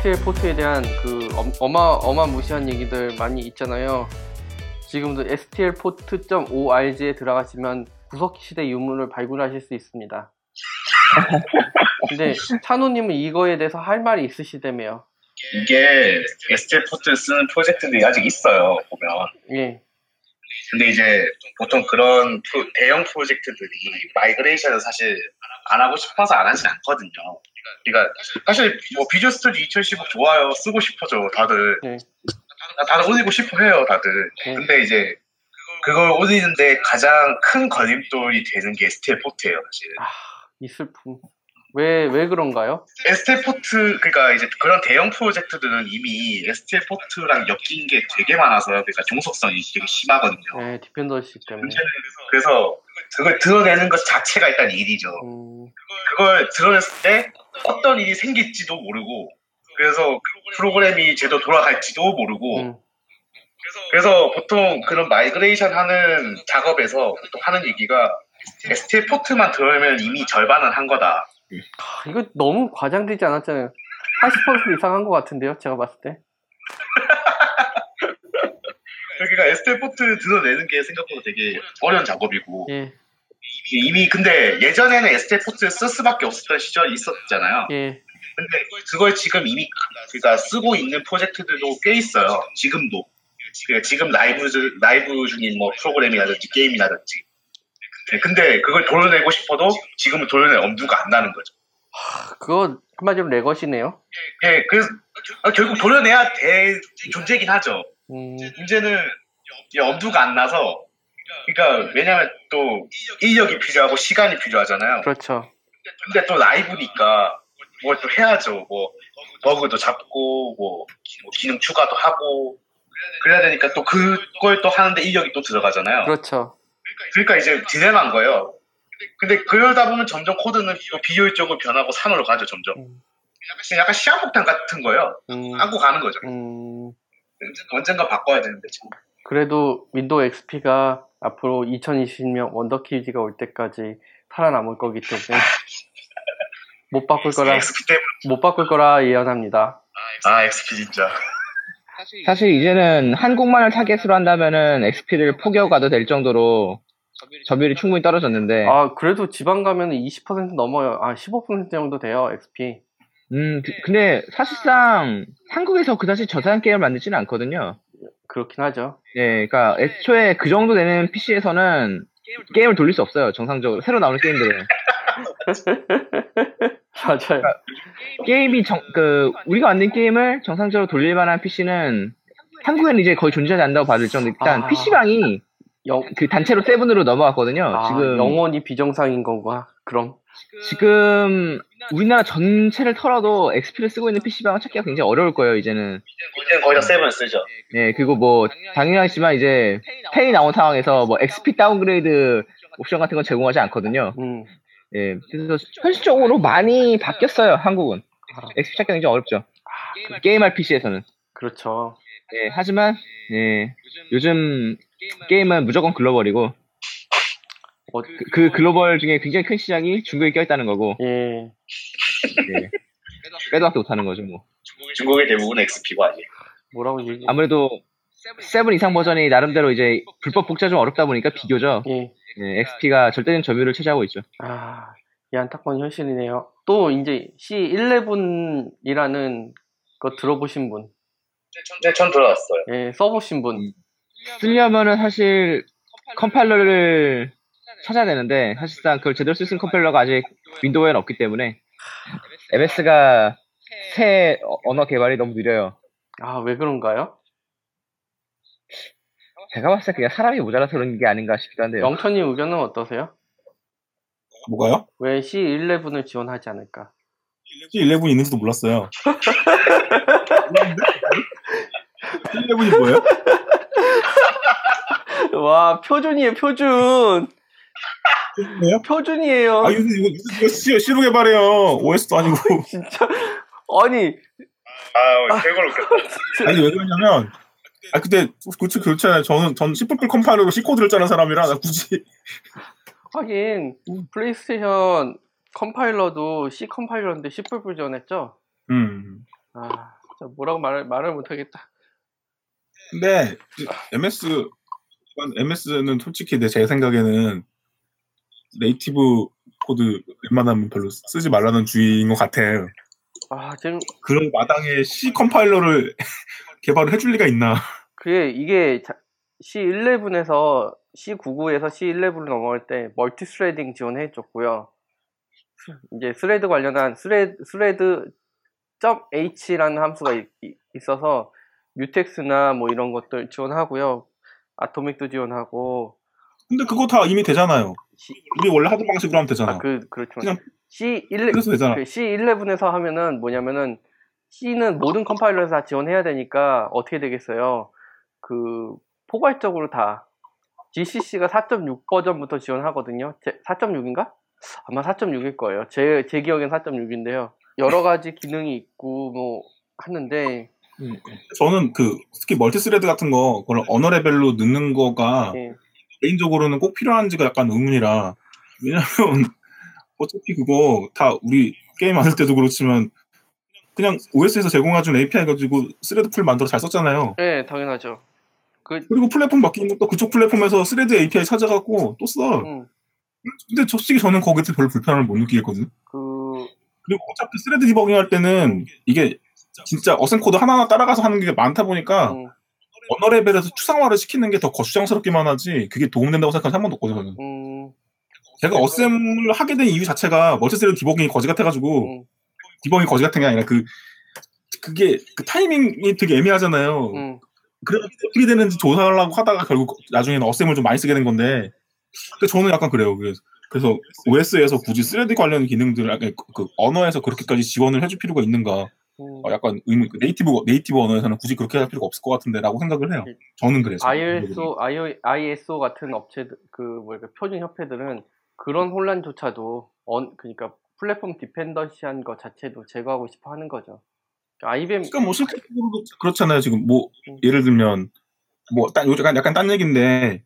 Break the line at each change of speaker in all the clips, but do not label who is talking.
STLport에 대한 그 엄- 어마 어마무시한 얘기들 많이 있잖아요. 지금도 STLport.org에 들어가시면 구석기 시대 유물을 발굴하실 수 있습니다. 근데 찬호님은 이거에 대해서 할 말이 있으시다며요.
이게 STLport 쓰는 프로젝트들이 아직 있어요, 보면.
예,
근데 이제 보통 그런 프로- 대형 프로젝트들이 migration을 사실 안 하고 싶어서 안 하진 않거든요. 그러니까 사실 뭐 Visual Studio 2015 좋아요, 쓰고 싶어져 다들.
네.
다들 올리고 싶어 해요, 다들.
네.
근데 이제 그걸 올리는데 가장 큰 걸림돌이 되는 게 STLport예요, 사실.
아, 이 슬픔. 왜, 왜 그런가요?
STLport, 그러니까 이제 그런 대형 프로젝트들은 이미 STLport랑 엮인 게 되게 많아서 그러니까 종속성이 되게 심하거든요.
네, dependency 때문에.
그래서 그걸 들어내는 것 자체가 일단 일이죠.
음,
그걸 들어냈을 때 어떤 일이 생길지도 모르고 그래서 프로그램이 제대로 돌아갈지도 모르고
음,
그래서 보통 그런 migration 하는 작업에서 보통 하는 얘기가 STLport만 들어내면 이미 절반은 한 거다.
아, 이거 너무 과장되지 않았잖아요. 80% 이상 한 것 같은데요, 제가 봤을 때.
그러니까 STLport 들어내는 게 생각보다 되게 어려운 작업이고
예,
이미 근데 예전에는 port를 쓸 수밖에 없었던 시절이 있었잖아요.
예,
근데 그걸 지금 이미 그러니까 쓰고 있는 프로젝트들도 꽤 있어요. 지금도. 그러니까 지금 라이브 중- 라이브 중인 뭐 프로그램이라든지 게임이라든지. 네, 근데 그걸 도려내고 싶어도 지금은 도려낼 엄두가 안 나는 거죠.
그거 한마디로 내 것이네요.
예, 그래서 아, 결국 도려내야 될 존재긴 하죠.
음,
문제는 이 엄두가 안 나서 그러니까 왜냐면 또 인력이 필요하고 시간이 필요하잖아요.
그렇죠.
근데 또 라이브니까 뭘 또 해야죠. 뭐 버그도 잡고 뭐, 뭐 기능 추가도 하고 그래야 되니까 또 그걸 또 하는데 인력이 또 들어가잖아요.
그렇죠.
그러니까 이제 딜레마인 거예요. 근데 그러다 보면 점점 코드는 또 비효율적으로 변하고 산으로 가죠 점점.
음.
약간 시한폭탄 같은 거예요.
음,
안고 가는 거죠.
음,
언젠가 바꿔야 되는데 참.
그래도 Windows XP가 앞으로 2020년 원더키디가 올 때까지 살아남을 거기 때문에 못 바꿀 거라 못 바꿀 거라 예언합니다.
아 XP 진짜.
사실 이제는 한국만을 타겟으로 한다면은 XP를 포기해도 될 정도로 점유율이 충분히 떨어졌는데,
아 그래도 지방 가면 20% 넘어요. 아 15% 정도 돼요 XP.
음, 그- 근데 사실상 한국에서 그다지 저사양 게임을 만들지는 않거든요.
그렇긴 하죠.
예, 그러니까 애초에 그 정도 되는 PC에서는 게임을 돌릴 수 없어요. 정상적으로 새로 나오는 게임들은
맞아요.
게임이 정, 그 우리가 만든 게임을 정상적으로 돌릴 만한 PC는 한국에는 이제 거의 존재하지 않는다고 봐도 될 정도. 일단
아.
PC방이
영,
그 단체로 세븐으로 넘어갔거든요.
아,
지금
영원히 비정상인 건가? 그럼
지금 우리나라 전체를 털어도 XP를 쓰고 있는 PC방을 찾기가 굉장히 어려울 거예요, 이제는.
이제는 거의 다 Seven 쓰죠.
예, 그리고 뭐, 당연하지만 이제, Ten이 나온 상황에서 뭐, XP downgrade 옵션 같은 건 제공하지 않거든요.
음,
예, 그래서 현실적으로 많이 바뀌었어요, 한국은.
아,
XP 찾기가 굉장히 어렵죠.
아,
게임할 PC에서는.
그렇죠.
예, 하지만, 예, 요즘 게임은 무조건 글로벌이고,
어,
그, 그 글로벌 중에 굉장히 큰 시장이 중국에 껴있다는 거고,
예,
예, 빼도 박도 못하는 거죠, 뭐.
중국의 대부분 XP고 아니에요.
뭐라고 얘기?
아무래도 세븐 이상 버전이 나름대로 이제 불법 복제가 좀 어렵다 보니까 비교죠.
예,
예, XP가 절대적인 점유율을 차지하고 있죠.
아, 이 안타까운 현실이네요. 또 이제 C11이라는 거 들어보신 분,
네, 전 들어봤어요.
예, 써보신 분,
쓰려면은 사실 컴파일러를 찾아야 되는데 사실상 그걸 제대로 쓸 수 있는 컴파일러가 아직 Windows에는 없기 때문에 MS가 새 어- 언어 개발이 너무 느려요.
아, 왜 그런가요?
제가 봤을 때 그냥 사람이 모자라서 그런 게 아닌가 싶기도 한데요.
영천님 의견은 어떠세요?
뭐가요?
왜 C11을 지원하지 않을까?
11 있는지도 몰랐어요. 11이 뭐예요?
와, 표준이에요, 표준!
뭐예요?
표준이에요.
아, 이거, 이거, 이거 시, 시로 개발해요. OS도 아니고.
진짜. 아니,
아, 별걸 웃겼다.
아니, 왜 그러냐면, 아, 근데, 그치, 그렇잖아요. 저는, 전 C++ 컴파일러로 C코드를 짜는 사람이라, 나 굳이.
하긴, 플레이스테이션 컴파일러도 C 컴파일러인데 C++ 지원했죠?
음.
아, 진짜 뭐라고 말을 말을 못하겠다.
근데 MS MS는 솔직히 내 제 생각에는 native 코드 웬만하면 별로 쓰지 말라는 주의인 것 같아요.
아, 지금
그런 마당에 C 컴파일러를 개발을 해줄 리가 있나?
그게 이게 자- C11에서 C99에서 C11으로 넘어갈 때 multi-threading 지원해줬고요. 이제 thread 관련한 thread thread .h라는 함수가 있, 어서 mutex나 뭐 이런 것들 지원하고요. atomic도 지원하고
근데 그거 다 이미 되잖아요. 우리 원래 하던 방식으로 하면 되잖아.
아, 그 그렇죠.
그냥
C11
그래서 되잖아.
그 C11에서 하면은 뭐냐면은 C는 모든 컴파일러에서 다 지원해야 되니까 어떻게 되겠어요? 그 포괄적으로 다 GCC가 4.6 버전부터 지원하거든요. 4.6인가? 아마 4.6일 거예요. 제, 제 기억엔 4.6인데요. 여러 가지 기능이 있고 뭐 하는데
음.
저는 그 특히 multi-thread 같은 거 그걸 언어 레벨로 넣는 거가
예.
개인적으로는 꼭 필요한지가 약간 의문이라 왜냐면 어차피 그거 다 우리 게임 만들 때도 그렇지만 그냥 OS에서 제공해준 API 가지고 thread pool 만들어 잘 썼잖아요.
네, 당연하죠. 그
그리고 플랫폼 바뀌는 것도 그쪽 플랫폼에서 thread API 찾아갖고 또 써.
음,
근데 솔직히 저는 거기서 별로 불편함을 못 느끼겠거든요.
그
그리고 어차피 thread 디버깅 할 때는 이게 진짜 assem 코드 하나하나 따라가서 하는 게 많다 보니까
음,
언어 레벨에서 추상화를 시키는 게 더 거추장스럽기만 하지 그게 도움된다고 생각한 한 번도 없거든요. 저는.
음,
제가 assem을 하게 된 이유 자체가 multi-thread 디버깅이 거지 같아가지고
음,
디버깅이 거지 같은 게 아니라 그 그게 그 타이밍이 되게 애매하잖아요.
음.
그래서 어떻게 되는지 조사하려고 하다가 결국 나중에는 assem을 좀 많이 쓰게 된 건데 근데 저는 약간 그래요. 그래서, 그래서 OS에서 굳이 thread 관련 기능들을 약간 그, 그 언어에서 그렇게까지 지원을 해줄 필요가 있는가
음.
어, 약간 의문 그 native native 언어에서는 굳이 그렇게 할 필요가 없을 것 같은데라고 생각을 해요. 저는 그래서
ISO, ISO 같은 업체들, 그, 뭐랄까, 표준 협회들은 그런 혼란조차도, 언, 그러니까 플랫폼 dependency한 것 자체도 제거하고 싶어 하는 거죠. IBM,
그러니까 뭐 실질적으로도 그렇잖아요. 지금 뭐
음.
예를 들면 뭐 딴 약간 약간 딴 얘기인데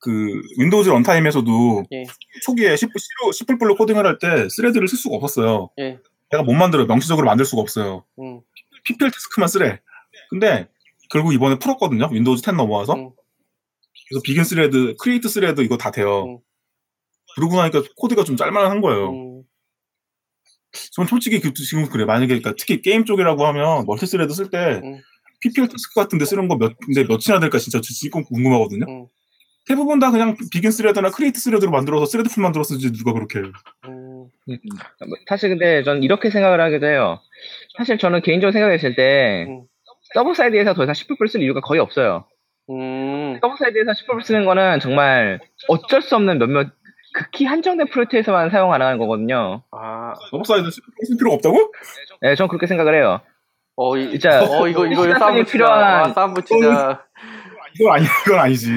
그 Windows Runtime에서도
예.
초기에 C++ C++로 코딩을 할 때 thread를 쓸 수가 없었어요.
예,
내가 못 만들어 명시적으로 만들 수가 없어요.
음,
PPL task만 쓰래. 근데 결국 이번에 풀었거든요. Windows 10 넘어와서.
음.
그래서 begin thread, create thread 이거 다 돼요.
음.
그러고 나니까 코드가 좀 짤만한 거예요.
음,
저는 솔직히 그, 지금 그래. 만약에 그러니까 특히 게임 쪽이라고 하면 multi thread 쓸때
음.
PPL task 같은 데 쓰는 거 몇, 근데 몇이나 될까 진짜 지금 궁금하거든요.
음.
대부분 다 그냥 begin thread나 create thread로 만들어서 thread pool 만들어 쓰지 누가 그렇게 해요.
음,
뭐, 사실 근데 전 이렇게 생각을 하기도 해요. 사실 저는 개인적으로 생각했을 때
음.
server side에서 더 이상 C++를 쓸 이유가 거의 없어요.
음,
server side에서 C++를 쓰는 거는 정말 어쩔 수 없는 몇몇 극히 한정된 프로젝트에서만 사용 가능한 거거든요.
아,
server side 쓸 필요가 없다고?
네, 전 그렇게 생각을 해요.
어, 이,
진짜
어, 이거, 이거 싸움 붙이자.
필요한-
아, 싸움 붙이자.
이건 아니 이건 아니지.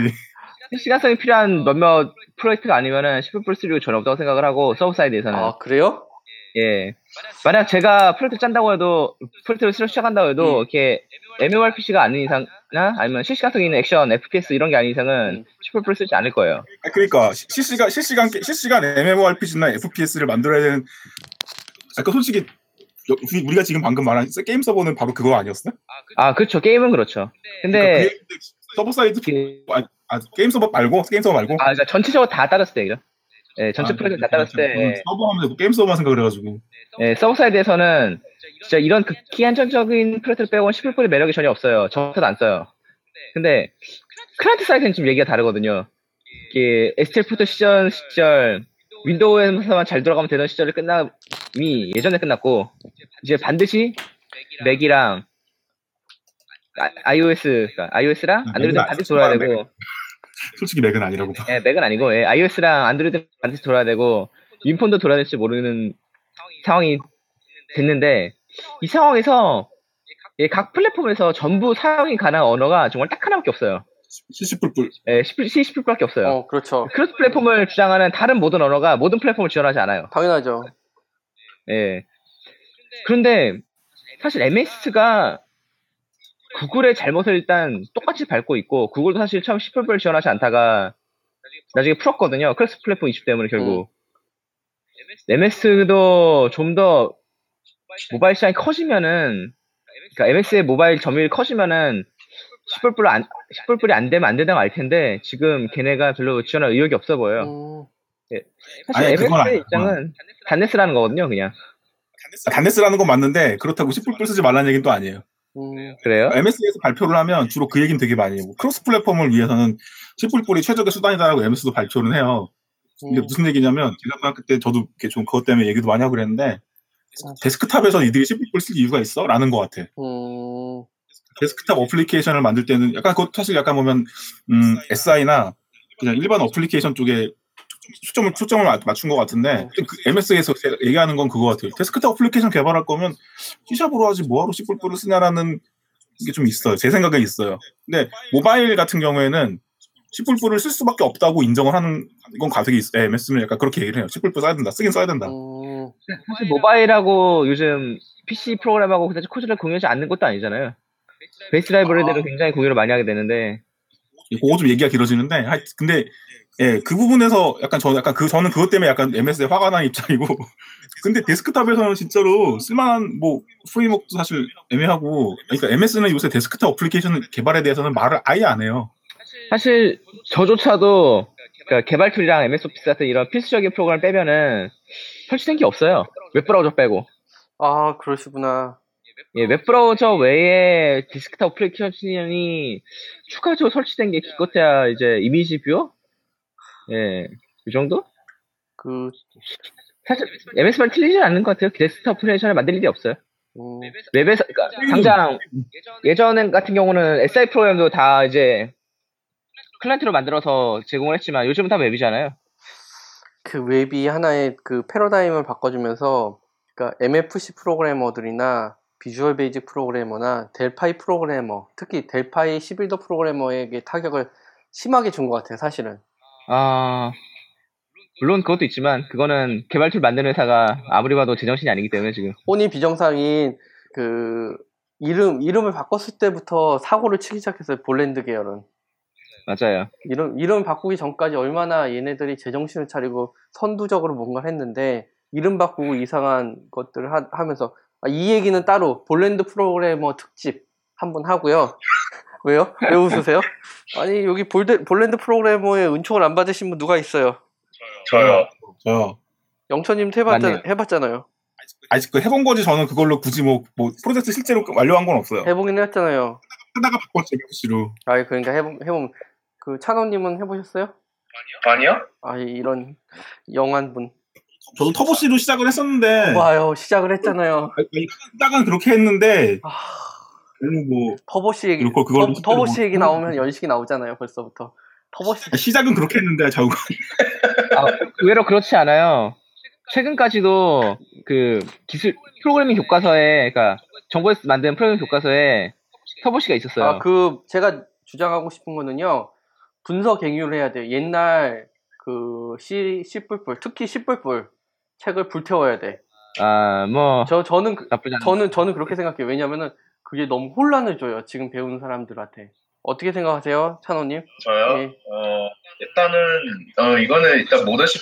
실시간성이 필요한 몇몇 프로젝트가 아니면은 10%쓸 이유가 전혀 없다고 생각을 하고 server side에서는
아, 그래요?
예. 만약 제가 프로젝트 짠다고 해도, 프로젝트를 새로 시작한다고 해도,
음.
이렇게, MMORPG가 아닌 이상이나, 아니면 실시간성 있는 액션, FPS 이런 게 아닌 이상은,
음.
C++를 쓰지 않을 거예요.
아, 그러니까 시- 실시간 실시간 게- 실시간 MMORPG나 FPS를 만들어야 되는. 아까 솔직히 여- 우리- 우리가 지금 방금 말한 게임 서버는 바로 그거 아니었어?
아, 그렇죠. 게임은 그렇죠. 근데,
그러니까 server side
그-
아, 게임 서버 말고 게임 서버 말고.
아, 그러니까 전체적으로 다 따졌을 때, 이죠 예, 전체
아,
프로젝트 다 따랐을 때,
저는 서버 하면 게임 서버만 생각을 해가지고.
예, server side에서는, 진짜 이런 극히 한정적인 프로젝트를 빼고는 C++의 매력이 전혀 없어요. 저도 안 써요. 근데, 클라이언트 사이드는 좀 얘기가 다르거든요. 이게, STL 시절, 시절, 윈도우에서만 잘 돌아가면 되던 시절이 끝나, 이미 예전에 끝났고, 이제 반드시 맥이랑, 아, iOS, 그러니까 iOS랑
아,
안드로이드 반드시 돌아야
맥.
되고,
솔직히 맥은 아니라고. 봐.
예, 맥은 아니고, 예, iOS랑 안드로이드 반드시 돌아야 되고, 윈폰도 돌아야 될지 모르는 상황이 됐는데, 이 상황에서, 예, 각 플랫폼에서 전부 사용이 가능한 언어가 정말 딱 하나밖에 없어요.
시시뿔뿔.
예, C, C++밖에 없어요.
어, 그렇죠.
cross platform을 주장하는 다른 모든 언어가 모든 플랫폼을 지원하지 않아요.
당연하죠.
예. 그런데 사실 MS가 구글의 잘못을 일단 똑같이 밟고 있고 구글도 사실 처음 C++를 지원하지 않다가 나중에 풀었거든요. cross platform 이슈 때문에 결국. MS도 좀 더 모바일 시장이 커지면은 그러니까 MS의 모바일 점유율이 커지면은 10불불 안 10불불이 안 되면 안 된다고 알 텐데 지금 걔네가 별로 지원할 의욕이 없어 보여요.
음,
사실
아니,
MS의. 입장은 닷넷 쓰라는 거거든요, 그냥.
닷넷 쓰라는 건 맞는데 그렇다고 10불불 쓰지 말라는 얘기는 또 아니에요.
음,
그래요?
MS에서 발표를 하면 주로 그 얘기는 되게 많이 해요. 뭐 cross platform을 위해서는 C++이 최적의 수단이다라고 MS도 발표를 해요. 이게
음.
무슨 얘기냐면 제가 고등학교 때 저도 이렇게 좀 그것 때문에 얘기도 많이 하고 그랬는데 데스크탑에서 이들이 10불불 쓸 이유가 있어? 라는 것 같아.
음,
데스크탑 어플리케이션을 만들 때는 약간 그것 사실 약간 보면 음, SI나 그냥 일반 어플리케이션 쪽에 초점을 초점을 맞- 맞춘 것 같은데 그 MS에서 얘기하는 건 그거 같아요. 데스크탑 어플리케이션 개발할 거면 C샵으로 하지 뭐하러 C++를 쓰냐라는 게 좀 있어요. 제 생각에 있어요. 근데 모바일 같은 경우에는 C++를 쓸 수밖에 없다고 인정을 하는 경향이 있어요. MS는 약간 그렇게 얘기를 해요. C++ 써야 된다. 쓰긴 써야 된다.
음,
사실 모바일하고 요즘 PC 프로그램하고 그다지 코드를 공유하지 않는 것도 아니잖아요. base library들은 굉장히 공유를 많이 하게 되는데
그거 좀 얘기가 길어지는데, 하여- 근데 예, 그 부분에서 약간 저는 약간 그 저는 그것 때문에 약간 MS에 화가 난 입장이고, 근데 데스크탑에서는 진짜로 쓸만한 뭐 프레임워크도 사실 애매하고, 그러니까 MS는 요새 데스크탑 어플리케이션 개발에 대해서는 말을 아예 안 해요.
사실 저조차도 그러니까 개발 툴이랑 MS 오피스 같은 이런 필수적인 프로그램 빼면은 설치된 게 없어요. 웹브라우저 빼고.
아, 그러시구나.
예, 웹브라우저 외에 데스크탑 어플리케이션이 추가적으로 설치된 게 기껏해야 이제 이미지 뷰어? 예, 이 정도?
그,
사실 MS 말이 틀리지 않는 것 같아요. 데스크탑 어플리케이션을 만들 일이 없어요.
음,
웹에서 그러니까 당장 예전 같은 경우는 SI 프로그램도 다 이제 클라이언트로 만들어서 제공을 했지만 요즘은 다 웹이잖아요.
그 웹이 하나의 그 패러다임을 바꿔주면서, 그러니까 MFC 프로그래머들이나 비주얼 베이직 프로그래머나 델파이 프로그래머, 특히 델파이 11도 프로그래머에게 타격을 심하게 준 것 같아요, 사실은.
아 물론 그것도 있지만 그거는 개발 툴 만드는 회사가 아무리 봐도 제정신이 아니기 때문에 지금
혼이 비정상인 그 이름 이름을 바꿨을 때부터 사고를 치기 시작했어요 볼랜드 계열은
맞아요.
이름 이름 바꾸기 전까지 얼마나 얘네들이 제정신을 차리고 선두적으로 뭔가를 했는데 이름 바꾸고 이상한 것들을 하, 하면서 아, 이 얘기는 따로 볼랜드 프로그래머 특집 한번 하고요. 왜요? 왜 웃으세요? 아니 여기 볼드, 볼랜드 프로그래머의 은총을 안 받으신 분 누가 있어요?
저요.
저
영천님도 해봤잖. 해봤잖아요.
아직 그 해본 거지 저는 그걸로 굳이 뭐, 뭐 프로젝트 실제로 완료한 건 없어요.
해보긴 했잖아요.
하다가 바꿨죠, MFC로.
아 그러니까 해보, 해보면 그 찬호님은 해보셨어요?
아니요?
아 이- 이런 영한 분.
저도 터보C로 시작을 했었는데,
와요 시작을 했잖아요.
하다가 그렇게 했는데,
아,
뭐,
터보씨 얘기
그리고 그걸로
터, 터보씨
실제로
얘기
뭐-
나오면 연식이 나오잖아요 벌써부터. 터보씨
아, 시작은 그렇게 했는데, 자우가.
아, 의외로 그렇지 않아요. 최근까지도 그 기술 프로그래밍 교과서에 그러니까 정부에서 만든 프로그래밍 교과서에 터보시가 있었어요.
아 그 제가 주장하고 싶은 거는요 분석 갱유를 해야 돼요. 옛날 그 C C++ 특히 C++ 책을 불태워야 돼.
아, 뭐
저 저는 그-
나쁘지.
저는 저는 그렇게 생각해요. 왜냐면은 그게 너무 혼란을 줘요. 지금 배우는 사람들한테. 어떻게 생각하세요, 찬호님?
저요?
예.
어, 일단은, 어, 이거는 일단 모던 C++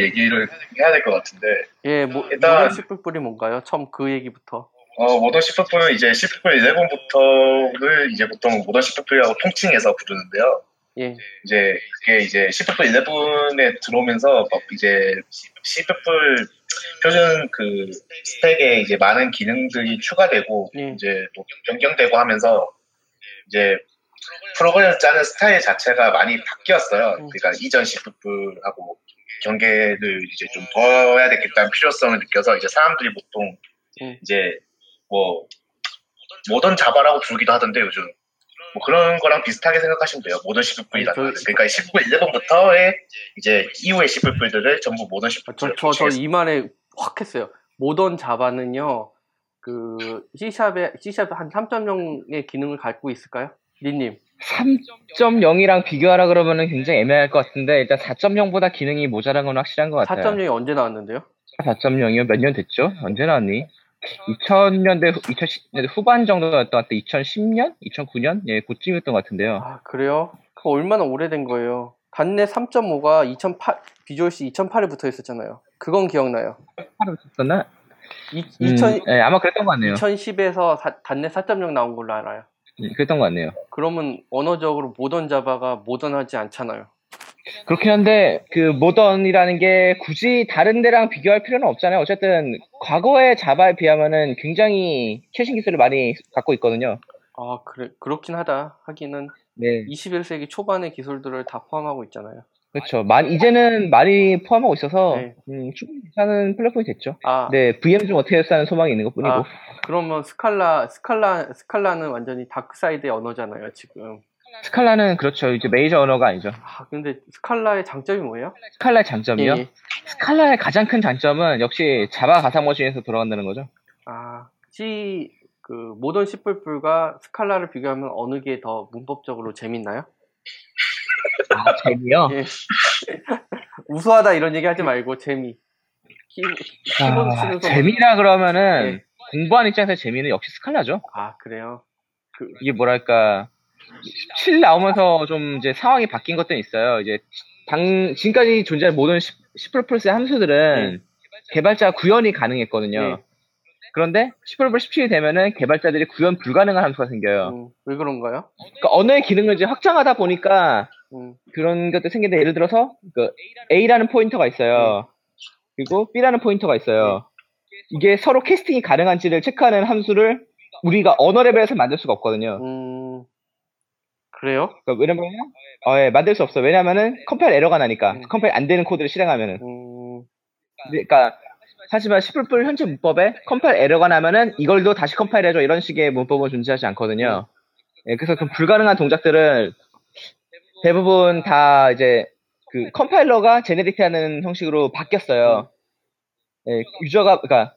얘기를 해야 될 것 같은데,
예, 뭐,
일단-
모던 C++이 뭔가요? 처음 그 얘기부터.
어, 모던 C++는 이제 C++ 11부터를 이제 보통 모던 C++라고 통칭해서 부르는데요.
예,
이제 그게 이제 C++ 11에 들어오면서 막 이제 C++ 표준 그 스택에 이제 많은 기능들이 추가되고
예.
이제 또 변경되고 하면서 이제 프로그램 짜는 스타일 자체가 많이 바뀌었어요.
음.
그러니까 이전 C++하고 경계를 이제 좀 더 해야 되겠다는 필요성을 느껴서 이제 사람들이 보통
음.
이제 뭐 모던 자바라고 부르기도 하던데 요즘 뭐 그런 거랑 비슷하게 생각하시면 돼요. 모던
저-
거는. 그러니까 C++ 11부터의 이제 이후의 C++들을 전부 모던 C++
아, 저, 저, 저 이 말에 확 했어요. 모던 자바는요, 그, C샵에, C샵에 한 3.0의 기능을 갖고 있을까요? 니님.
3.0이랑 비교하라 그러면은 굉장히 애매할 것 같은데 일단 4.0보다 기능이 모자란 건 확실한 것 같아요.
4.0이 언제 나왔는데요?
4.0이요? 몇 년 됐죠? 언제 나왔니? 2000년대, 2010년대 후반 정도였던 것 같아. 2010년? 2009년? 예, 그쯤이었던 것 같은데요.
아, 그래요? 그 얼마나 오래된 거예요? 단내 3.5가 2008, 비주얼 C 2008에 붙어 있었잖아요. 그건 기억나요.
하루 있었나?
이,
음,
2000,
예, 아마 그랬던 것 같네요.
2010에서 단넷 4.0 나온 걸로 알아요.
예, 그랬던 것 같네요.
그러면 언어적으로 모던 자바가 모던하지 않잖아요.
그렇긴 한데 그 modern이라는 게 굳이 다른 데랑 비교할 필요는 없잖아요. 어쨌든 과거의 자바에 비하면은 굉장히 최신 기술을 많이 갖고 있거든요.
아, 그래, 그렇긴 하다. 하기는
네,
21세기 초반의 기술들을 다 포함하고 있잖아요.
그렇죠. 많이 이제는 많이 포함하고 있어서
네.
음, 충분히 괜찮은 플랫폼이 됐죠.
아,
네, VM 좀 어떻게 했다는 소망이 있는 것뿐이고.
아, 그러면 스칼라, 스칼라, 스칼라는 완전히 dark side의 언어잖아요, 지금.
스칼라는 그렇죠. 이제 메이저 언어가 아니죠.
아, 근데 스칼라의 장점이 뭐예요?
스칼라의 장점이요?
예.
스칼라의 가장 큰 장점은 역시 자바 가상 머신에서 돌아간다는 거죠.
아, C, 그, modern C++과 스칼라를 비교하면 어느 게 더 문법적으로 재밌나요?
아, 재미요?
예. 우수하다 이런 얘기 하지 말고 재미. 키, 키보드
아,
소리.
재미라 그러면은
예.
공부하는 입장에서 재미는 역시 스칼라죠.
아, 그래요?
이게 뭐랄까 7 나오면서 좀 이제 상황이 바뀐 것들이 있어요. 이제 당 지금까지 존재한 모든 C++ 의 함수들은 개발자 구현이 가능했거든요.
네.
그런데 C++ 17이 되면은 개발자들이 구현 불가능한 함수가 생겨요.
음, 왜 그런가요?
그러니까 언어의 기능을 이제 확장하다 보니까
음,
그런 것들 생기는데 예를 들어서 그 A라는 포인터가 있어요. 그리고 B라는 포인터가 있어요. 이게 서로 캐스팅이 가능한지를 체크하는 함수를 우리가 언어 레벨에서 만들 수가 없거든요.
음, 그래요?
그러니까 왜냐면 어, 예, 만들 수 없어. 왜냐면은 컴파일 에러가 나니까
음.
컴파일 안 되는 코드를 실행하면은.
음,
그러니까 하지만 C++ 현재 문법에 컴파일 에러가 나면은 이걸도 다시 컴파일 해줘 이런 식의 문법은 존재하지 않거든요. 예, 그래서 그 불가능한 동작들을 대부분 다 이제 그 컴파일러가 generate하는 형식으로 바뀌었어요. 예, 유저가 그러니까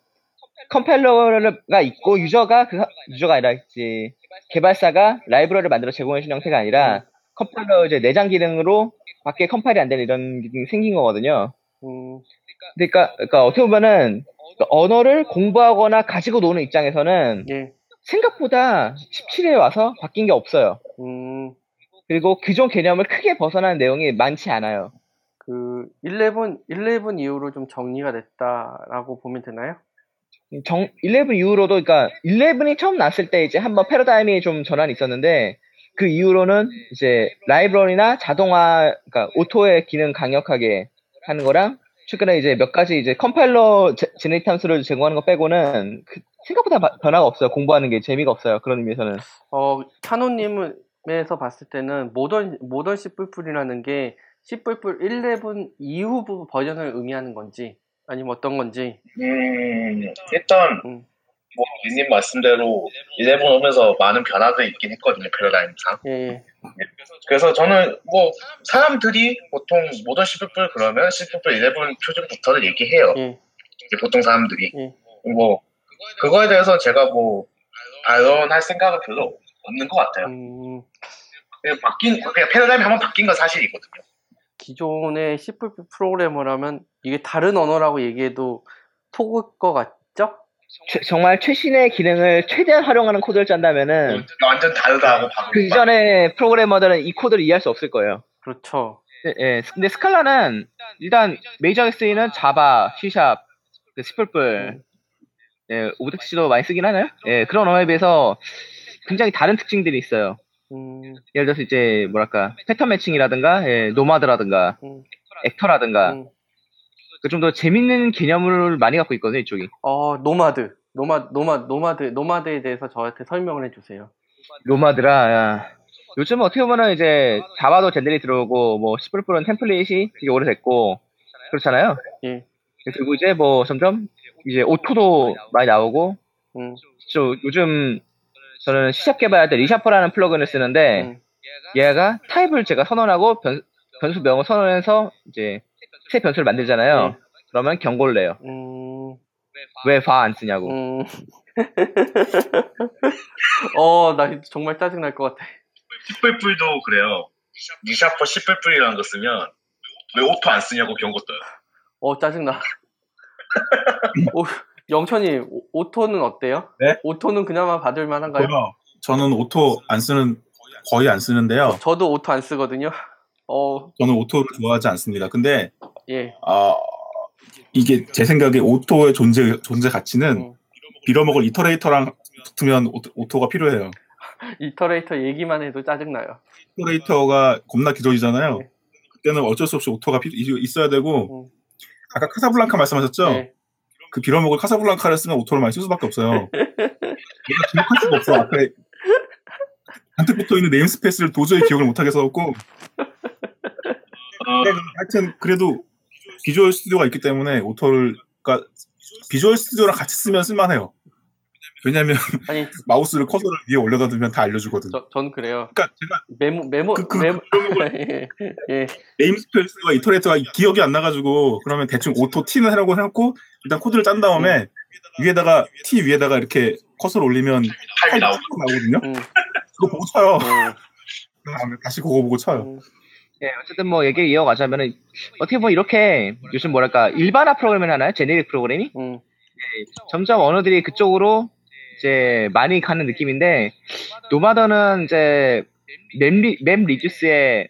컴파일러가 있고 유저가 그 유저가 아니라 이제 개발사가 라이브러리를 만들어 제공해 주는 형태가 아니라 컴파일러 이제 내장 기능으로 밖에 컴파일이 안 되는 이런 기능이 생긴 거거든요.
음,
그러니까, 그러니까 어떻게 보면은 그 언어를 공부하거나 가지고 노는 입장에서는
예,
생각보다 17에 와서 바뀐 게 없어요.
음,
그리고 기존 개념을 크게 벗어난 내용이 많지 않아요.
그, 11, 11 이후로 좀 정리가 됐다라고 보면 되나요?
정, 11 이후로도, 그러니까 11이 처음 났을 때 이제 한번 패러다임이 좀 전환이 있었는데 그 이후로는 이제 라이브러리나 자동화, 그러니까 auto의 기능 강력하게 하는 거랑 최근에 이제 몇 가지 이제 컴파일러 제, generate 함수를 제공하는 거 빼고는 그 생각보다 바- 변화가 없어요. 공부하는 게 재미가 없어요. 그런 의미에서는.
어, 찬호님에서 봤을 때는 modern, modern C++이라는 게 C++ 11 이후 부- 버전을 의미하는 건지, 아니면 어떤 건지,
음, 일단
음.
뭐 리님 말씀대로 11 오면서 많은 변화가 있긴 했거든요 패러다임상.
예, 예.
그래서 저는 뭐 사람들이 보통 모던 C++ 그러면 C++ 11 표준부터를 얘기해요.
예,
보통 사람들이
예.
뭐 그거에 대해서 제가 뭐 알론할 생각은 별로 없는 것 같아요.
음,
그냥 바뀐 그냥 패러다임이 한번 바뀐 건 사실이거든요.
기존의 C++ 프로그래머라면 이게 다른 언어라고 얘기해도 속을 것 같죠?
최- 정말 최신의 기능을 최대한 활용하는 코드를 짠다면은
완전 다르다고 방금
그 이전의 프로그래머들은 이 코드를 이해할 수 없을 거예요.
그렇죠.
예, 예. 근데 스칼라는 일단 메이저하게 쓰이는 자바, C샵, 그 C++, 예, object도 많이 쓰긴 하나요? 예, 그런 언어에 비해서 굉장히 다른 특징들이 있어요.
음,
예를 들어서 이제 뭐랄까 pattern matching이라든가 예, nomad라든가
음,
actor라든가
음.
그좀더 재밌는 개념을 많이 갖고 있거든요 이쪽이
어, nomad. 노마, 노마, nomad, nomad에 대해서 저한테 설명을 해주세요.
nomad라 야. 요즘 어떻게 보면 이제 자바도 젠들이 들어오고 뭐 C++는 template이 되게 오래됐고 그렇잖아요
예,
그리고 이제 뭐 점점 이제 오토도 많이 나오고
음,
저 요즘 저는 시샵 개발할 때 리샤퍼라는 플러그인을 쓰는데
음,
얘가 타입을 제가 선언하고 변, 변수 명을 선언해서 이제 새 변수를 만들잖아요.
네.
그러면 경고를 내요.
음,
왜바 안 쓰냐고.
음. 어, 나 정말 짜증날 것 같아.
C++도 그래요. 니샤퍼 C++이라는 거 쓰면 왜 auto 안 쓰냐고 경고 떠요.
어, 짜증나. 오, 영천이, 오- auto는 어때요?
네?
auto는 그나마 받을 만한가요?
저요. 저는 auto 안 쓰는 거의 안 쓰는데요.
저도 auto 안 쓰거든요. 어,
저는 auto를 좋아하지 않습니다. 근데
예.
아, 이게 제 생각에 auto의 존재 존재 가치는
음.
빌어먹을 iterator랑 붙으면 auto, auto 가 필요해요.
iterator 얘기만 해도 짜증나요.
iterator가 겁나 길잖아요.
네.
그때는 어쩔 수 없이 auto가 피- 있어야 되고
음.
아까 카사블랑카 말씀하셨죠?
네.
그 빌어먹을 카사블랑카를 쓰면 auto를 많이 쓸 수밖에 없어요. 얘가 기억할 수가 없어. 아까 잔뜩 붙어 있는 namespace를 도저히 기억을 못하게 써갖고
어,
네, 하여튼 그래도 Visual Studio가 있기 때문에 auto를 그러니까 Visual Studio랑 같이 쓰면 쓸만해요. 왜냐면
아니
마우스를 커서를 위에 올려다 두면 다 알려주거든.
저, 전 그래요.
그러니까 제가
메모 메모
그- 그-
메모 예, 예.
namespace와 iterator가 기억이 안 나가지고 그러면 대충 auto T는 하라고 해놓고 일단 코드를 짠 다음에 위에다가 T 위에다가 이렇게 커서를 올리면
타입이 나오고
나오거든요.
음,
그거 보고 쳐요.
음,
그 다음에 다시 그거 보고 쳐요.
음.
예, 어쨌든 뭐 얘기를 이어가자면은 어떻게 보면 이렇게 요즘 뭐랄까 일반화 프로그램을 하나요? generic 프로그램이
음.
점점 언어들이 그쪽으로 이제 많이 가는 느낌인데 nomad는 이제 map, 리, map reduce의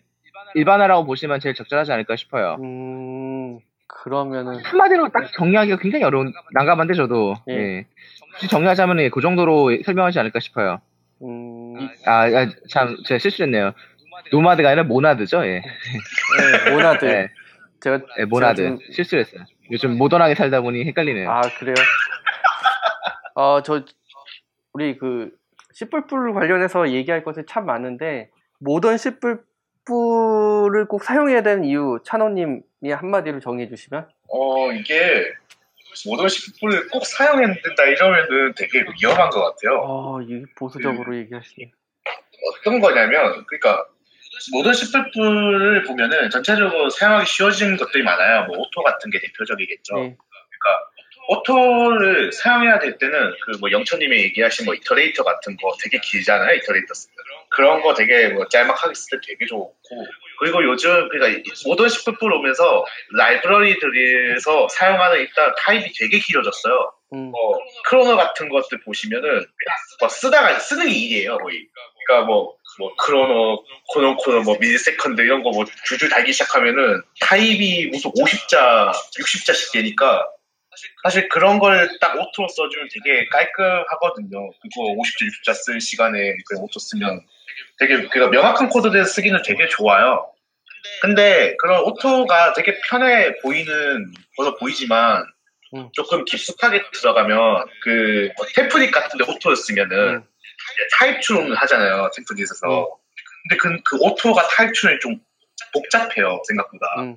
일반화라고 보시면 제일 적절하지 않을까 싶어요.
음, 그러면은
한마디로 딱 정리하기가 굉장히 어려운 난감한데 저도
예.
예. 정리하자면 그 정도로 설명하지 않을까 싶어요.
음,
아, 아, 참 제가 실수했네요. nomad가 아니라 monad죠. 예.
네, monad.
예,
제가
예, 모나드
제가 좀-
실수를 했어요. 요즘 모던하게 살다 보니 헷갈리네요.
아 그래요? 어, 저 우리 그 씨뿔뿔 관련해서 얘기할 것이 참 많은데 모던 씨뿔뿔을 꼭 사용해야 되는 이유 찬호님이 한마디로 정해 주시면
어 이게 모던 식품을 꼭 사용해야 된다 이러면은 되게 위험한 것 같아요.
어, 이 보수적으로 얘기하시네.
어떤 거냐면 그러니까 모던 시플풀을 보면은 전체적으로 사용하기 쉬워진 것들이 많아요. 뭐 auto 같은 게 대표적이겠죠.
네.
auto를 사용해야 될 때는 그 뭐 영천님이 얘기하신 뭐 iterator 같은 거 되게 길잖아요. iterator 쓰면 그런 거 되게 뭐 짤막하게 쓸 때 되게 좋고 그리고 요즘 그러니까 이 modern C++ 오면서 라이브러리들에서 사용하는 일단 타입이 되게 길어졌어요.
음,
뭐 chrono 같은 것들 보시면은 뭐 쓰다가 쓰는 게 일이에요 거의. 그러니까 뭐, 뭐 chrono, chrono chrono, 뭐 millisecond 이런 거 뭐 줄줄 달기 시작하면은 타입이 무슨 50자, 60자씩 되니까 사실 그런 걸딱 auto로 써주면 되게 깔끔하거든요. 그거 50자, 60자 쓸 시간에 그 auto 쓰면 되게 그러니까 명확한 코드를 쓰기는 되게 좋아요. 근데 그런 auto가 되게 편해 보이는 거로 보이지만
음.
조금 깊숙하게 들어가면 그 template 같은데 auto를 쓰면은
음.
타입 추론을 하잖아요 template에서.
음.
근데 그, 그 auto가 타입 추론이 좀 복잡해요 생각보다.
음.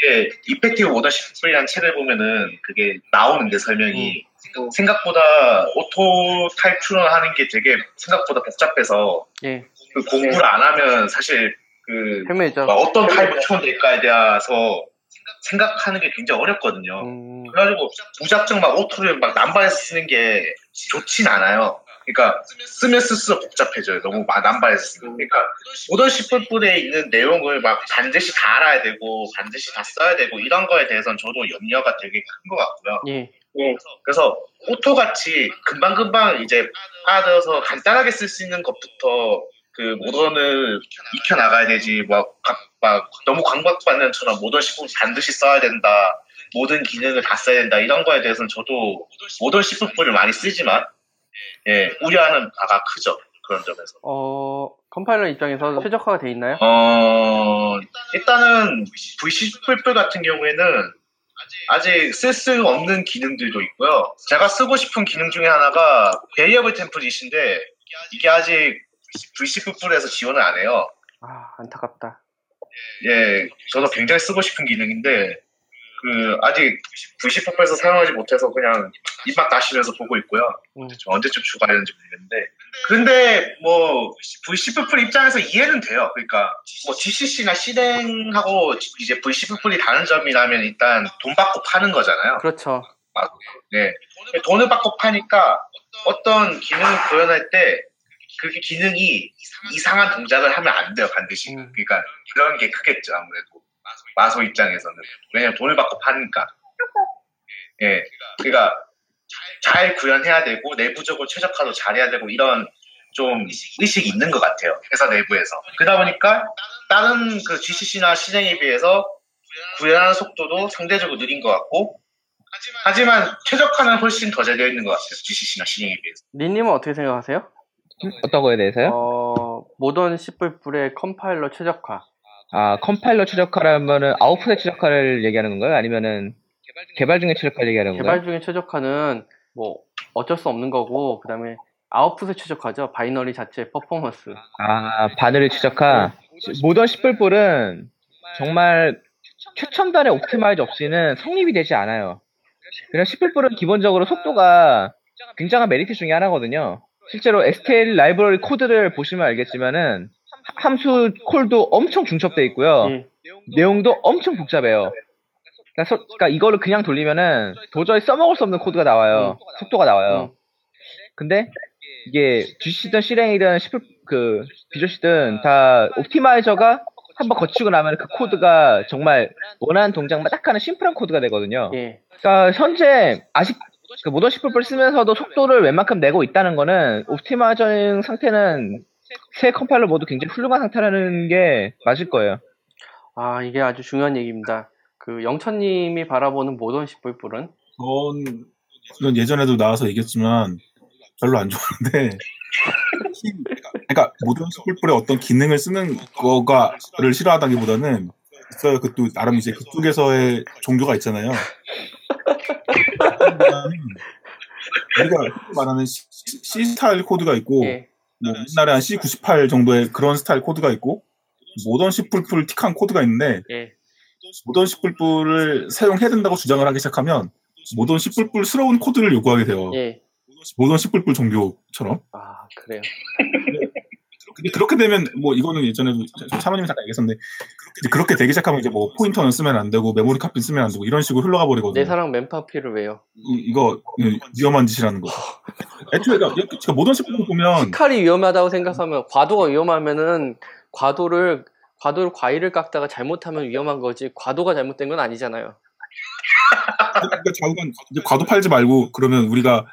그게 Effective Modern C++이라는 책을 보면은 그게 나오는데 설명이
음.
생각보다 auto 타입 추론하는 게 되게 생각보다 복잡해서
예,
그 공부를 안 하면 사실 그
헤매죠.
막 어떤 타입을 추론될까에 대해서 생각하는 게 굉장히 어렵거든요.
음,
그래가지고 무작정 막 auto를 막 남발해서 쓰는 게 좋진 않아요. 그러니까 쓰면 쓸수록 복잡해져요. 너무 쓰면. 그러니까 모던 시플풀에 있는 내용을 막 반드시 다 알아야 되고 반드시 다 써야 되고 이런 거에 대해서는 저도 염려가 되게 큰 것 같고요.
예,
그래서 auto 같이 금방금방 이제 알아들어서 간단하게 쓸 수 있는 것부터 그 modern을 익혀 나가야 되지 막, 각- 막 너무 강박받는 처럼 모던 시품 반드시 써야 된다 모든 기능을 다 써야 된다 이런 거에 대해서는 저도 모던 시품을 많이 쓰지만 예 우려하는 바가 크죠 그런 점에서
어, 컴파일러 입장에서 최적화가 돼 있나요?
어 일단은 VC10 같은 경우에는 아직 쓸 수 없는 기능들도 있고요. 제가 쓰고 싶은 기능 중에 하나가 variable template인데 이게 아직 V10에서 지원을 안 해요.
아, 안타깝다.
예, 저도 굉장히 쓰고 싶은 기능인데 그 아직 V10에서 사용하지 못해서 그냥 입맛 다시면서 보고 있고요.
음.
좀 언제쯤 추가하는지 모르겠는데 근데 뭐 V10 입장에서 이해는 돼요. 그러니까 뭐 GCC나 실행하고 이제 V10이 다른 점이라면 일단 돈 받고 파는 거잖아요.
그렇죠.
네. 돈을 받고 파니까 어떤 기능을 구현할 때 그게 기능이 이상한 동작을 하면 안 돼요, 반드시.
음.
그러니까 그런 게 크겠죠, 아무래도. 마소 입장에서는. 왜냐면 돈을 받고 파니까. 예. 그러니까 잘 구현해야 되고 내부적으로 최적화도 잘해야 되고 이런 좀 의식이 있는 것 같아요. 회사 내부에서. 그러다 보니까 다른 그 GCC나 실행에 비해서 구현하는 속도도 상대적으로 느린 것 같고 하지만 최적화는 훨씬 더 잘 되어 있는 것 같아요. GCC나 신형에 비해서.
니님은 어떻게 생각하세요?
어떤 거에 대해서요?
어, 모던 C++의 컴파일러 최적화.
아, 컴파일러 최적화라면은 아웃풋의 최적화를 얘기하는 건가요? 아니면은 개발 중에 최적화를 얘기하는 건가요?
개발 중에 최적화는 뭐 어쩔 수 없는 거고 그다음에 아웃풋의 최적화죠. binary 자체의 퍼포먼스.
아, binary의 최적화. 모던 C++은 정말 최첨단의 optimize 없이는 성립이 되지 않아요. 그냥 C++은 기본적으로 속도가 굉장한 메리트 중에 하나거든요. 실제로 STL 라이브러리 코드를 보시면 알겠지만은 함수 콜도 엄청 중첩돼 있고요.
예.
내용도 엄청 복잡해요. 그러니까, 서- 그러니까 이거를 그냥 돌리면은 도저히 써먹을 수 없는 코드가 나와요. 속도가 나와요. 근데 이게 GCC든 Clang이든 C+, 그 VC든 다 optimizer가 한번 거치고 나면 그 코드가 정말 원하는 동작만 딱 하는 심플한 코드가 되거든요.
예.
그러니까 현재 아직 그 모던 C++ 쓰면서도 속도를 웬만큼 내고 있다는 거는 optimizer의 상태는 세 컴파일러 모두 굉장히 훌륭한 상태라는 게 맞을 거예요.
아 이게 아주 중요한 얘기입니다. 그 영천님이 바라보는 모던 C++은
전 이건 예전에도 나와서 얘기했지만 별로 안 좋아하는데 그러니까 모던 C++의 어떤 기능을 쓰는 거가를 싫어하다기보다는 있어요. 그 또 나름 이제 그쪽에서의 종교가 있잖아요. 우리가 흔히 말하는 C, C 스타일 코드가 있고
예.
뭐 옛날에 한 C98 정도의 그런 스타일 코드가 있고 모던 C++ 틱한 코드가 있는데
예.
모던 C++을 사용해야 된다고 주장을 하기 시작하면 모던 C++스러운 코드를 요구하게 돼요.
예.
모던 C++ 종교처럼.
아 그래요.
근데 그렇게 되면 뭐 이거는 예전에도 사모님이 잠깐 얘기했었는데 이제 그렇게 되기 시작하면 이제 뭐 포인터는 쓰면 안 되고 memory copy 쓰면 안 되고 이런 식으로 흘러가 버리거든요.
내 사랑 memcpy를 왜요?
이, 거 위험한 짓이라는 거죠. 애초에 그러니까 모던 C++ 보면
칼이 위험하다고 생각하면 과도가 위험하면은 과도를 과도를 과일을 깎다가 잘못하면 위험한 거지 과도가 잘못된 건 아니잖아요.
그러니까 이제 과도 팔지 말고 그러면 우리가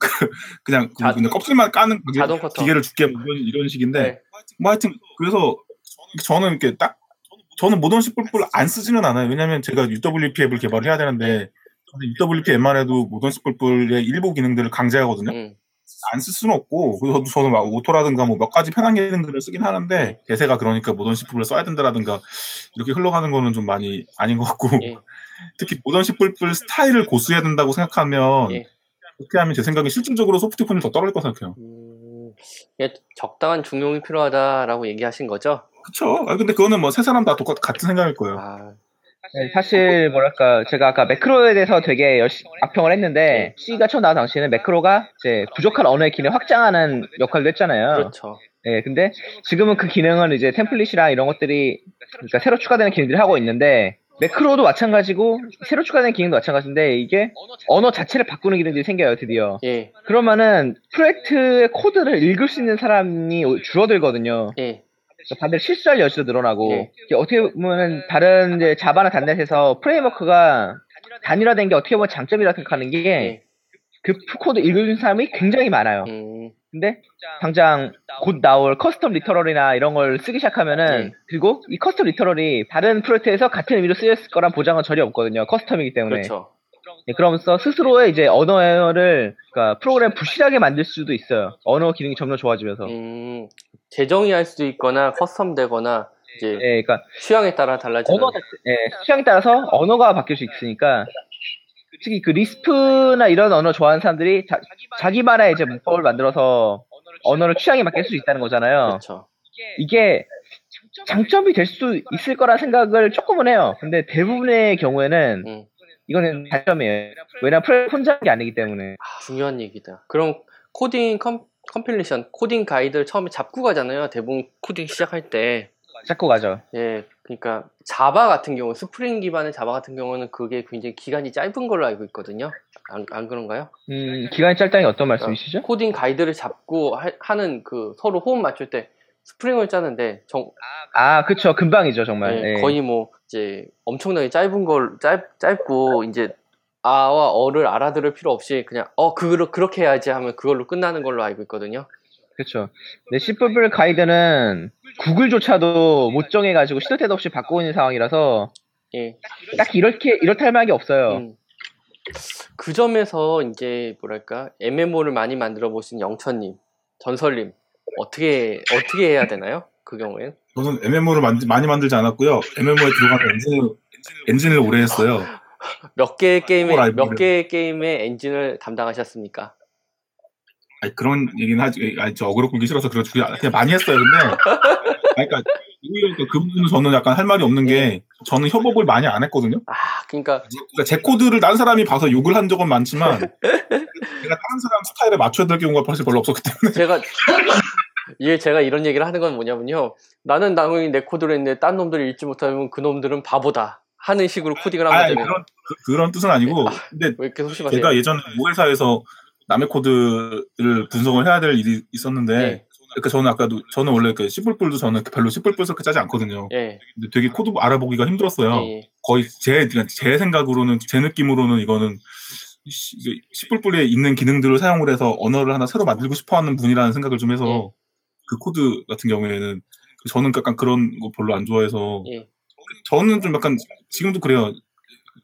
그- 그냥 그
자-
그냥 껍질만 까는 기계-. 기계를 줄게 뭐 이런, 이런 식인데
네.
뭐 하여튼 그래서 저는 이렇게 딱 저는 모던 C++ 안 쓰지는 않아요. 왜냐면 제가 UWP 앱을 개발을 해야 되는데 UWP 앱만 해도 모던 C++의 일부 기능들을 강제하거든요.
음.
안쓸 수는 없고 그래서 저는 막 오토라든가 뭐 몇 가지 편한 기능들을 쓰긴 하는데 대세가 그러니까 모던 C++ 써야 된다라든가 이렇게 흘러가는 거는 좀 많이 아닌 것 같고
예.
특히 모던 C++ 스타일을 고수해야 된다고 생각하면
예.
그렇게 하면 제 생각에 실질적으로 소프트폰이 더 떨어질 거라고 생각해요.
음, 이게 적당한 중용이 필요하다라고 얘기하신 거죠?
그쵸? 아, 근데 그거는 뭐 세 사람 다 똑같, 같은 생각일 거예요.
아,
네, 사실 뭐랄까 제가 아까 매크로에 대해서 되게 열심히 악평을 했는데 C가 처음 나온 당시에는 매크로가 이제 부족한 언어의 기능 을 확장하는 역할도 했잖아요.
그렇죠.
네, 근데 지금은 그 기능은 이제 템플릿이랑 이런 것들이 그러니까 새로 추가되는 기능들이 하고 있는데 매크로도 마찬가지고 새로 추가되는 기능도 마찬가지인데 이게 언어 자체를 바꾸는 기능들이 생겨요 드디어.
예,
그러면은 프로젝트의 코드를 읽을 수 있는 사람이 줄어들거든요.
예,
반대로 실수할 여지도 늘어나고
예.
어떻게 보면 다른 이제 자바나 단넷에서 프레임워크가 단일화된 게 어떻게 보면 장점이라 생각하는 게
예.
그 코드 읽어주는 사람이 굉장히 많아요.
음,
근데 당장 곧 나올 custom literal이나 이런 걸 쓰기 시작하면은
네.
그리고 이 custom literal이 다른 프로젝트에서 같은 의미로 쓰였을 거란 보장은 전혀 없거든요. custom이기 때문에.
그렇죠.
네, 그러면서 스스로의 이제 언어를 그러니까 프로그램 부실하게 만들 수도 있어요. 언어 기능이 점점 좋아지면서.
음, 재정의할 수도 있거나 custom되거나 이제
예, 그러니까
취향에 따라 달라지는.
언어 예, 취향에 따라서 언어가 바뀔 수 있으니까 특히 그 리스프나 이런 언어 좋아하는 사람들이 자, 자기만의 이제 문법을 만들어서 언어를 취향에 맞게 쓸수 있다는 거잖아요.
그렇죠.
이게 장점이 될 수 있을 거라 생각을 조금은 해요. 근데 대부분의 경우에는
음,
이거는 단점이에요. 왜냐면 프로젝트 혼자 하는 게 아니기 때문에.
아, 중요한 얘기다. 그럼 코딩 컴, 컴필레이션, 코딩 가이드를 처음에 잡고 가잖아요. 대부분 코딩 시작할 때.
자꾸 가죠.
예, 그러니까 자바 같은 경우, 스프링 기반의 자바 같은 경우는 그게 굉장히 기간이 짧은 걸로 알고 있거든요. 안, 안 그런가요?
음, 기간이 짧다는 게 어떤 말씀이시죠?
코딩 가이드를 잡고 하, 는그 서로 호흡 맞출 때 스프링을 짜는데 정,
아, 그쵸. 금방이죠, 정말.
예,
예.
거의 뭐 이제 엄청나게 짧은 걸 짧, 짧고 이제 아와 어를 알아들을 필요 없이 그냥 어 그걸 그렇게 해야지 하면 그걸로 끝나는 걸로 알고 있거든요.
그쵸. 네, C++ 가이드는 구글조차도 못 정해가지고 시도 때도 없이 바꾸고 있는 상황이라서
예.
딱 이렇게 이렇다 할 만한 게 없어요.
음. 그 점에서 이제 뭐랄까 MMO를 많이 만들어 보신 영천님, 전설님 어떻게 어떻게 해야 되나요? 그 경우엔
저는 MMO를 많이 만들지 않았고요. MMO에 들어가는 엔진을, 엔진을 오래 했어요.
몇 개의 게임에. 몇 개의 게임의 엔진을 담당하셨습니까?
아니, 그런 얘기는 하지, 아니, 저 어그로 끌기 싫어서 그렇죠. 그냥 그냥 많이 했어요. 근데, 아니, 그러니까, 오히려 그 부분은 저는 약간 할 말이 없는 게, 저는 협업을 많이 안 했거든요.
아, 그러니까
그러니까 제 코드를 딴 사람이 봐서 욕을 한 적은 많지만, 제가 다른 사람 스타일에 맞춰야 될 경우가 사실 별로 없었기 때문에.
제가 이게 제가 이런 얘기를 하는 건 뭐냐면요. 나는 당연히 내 코드를 했는데 딴 놈들이 읽지 못하면 그 놈들은 바보다 하는 식으로 코딩을 한 거잖아요.
그런, 그, 런 뜻은 아니고, 근데
왜 이렇게 소심하세요?
제가 예전에 모회사에서 남의 코드를 분석을 해야 될 일이 있었는데,
예.
그러니까 저는 아까도, 저는 원래 그 C++도 저는 별로 C++을 짜지 않거든요.
예,
근데 되게 코드 알아보기가 힘들었어요.
예, 예.
거의 제, 그러니까 제 생각으로는, 제 느낌으로는 이거는 C++에 있는 기능들을 사용을 해서 언어를 하나 새로 만들고 싶어 하는 분이라는 생각을 좀 해서
예.
그 코드 같은 경우에는 저는 약간 그런 거 별로 안 좋아해서
예.
저는 좀 약간 지금도 그래요.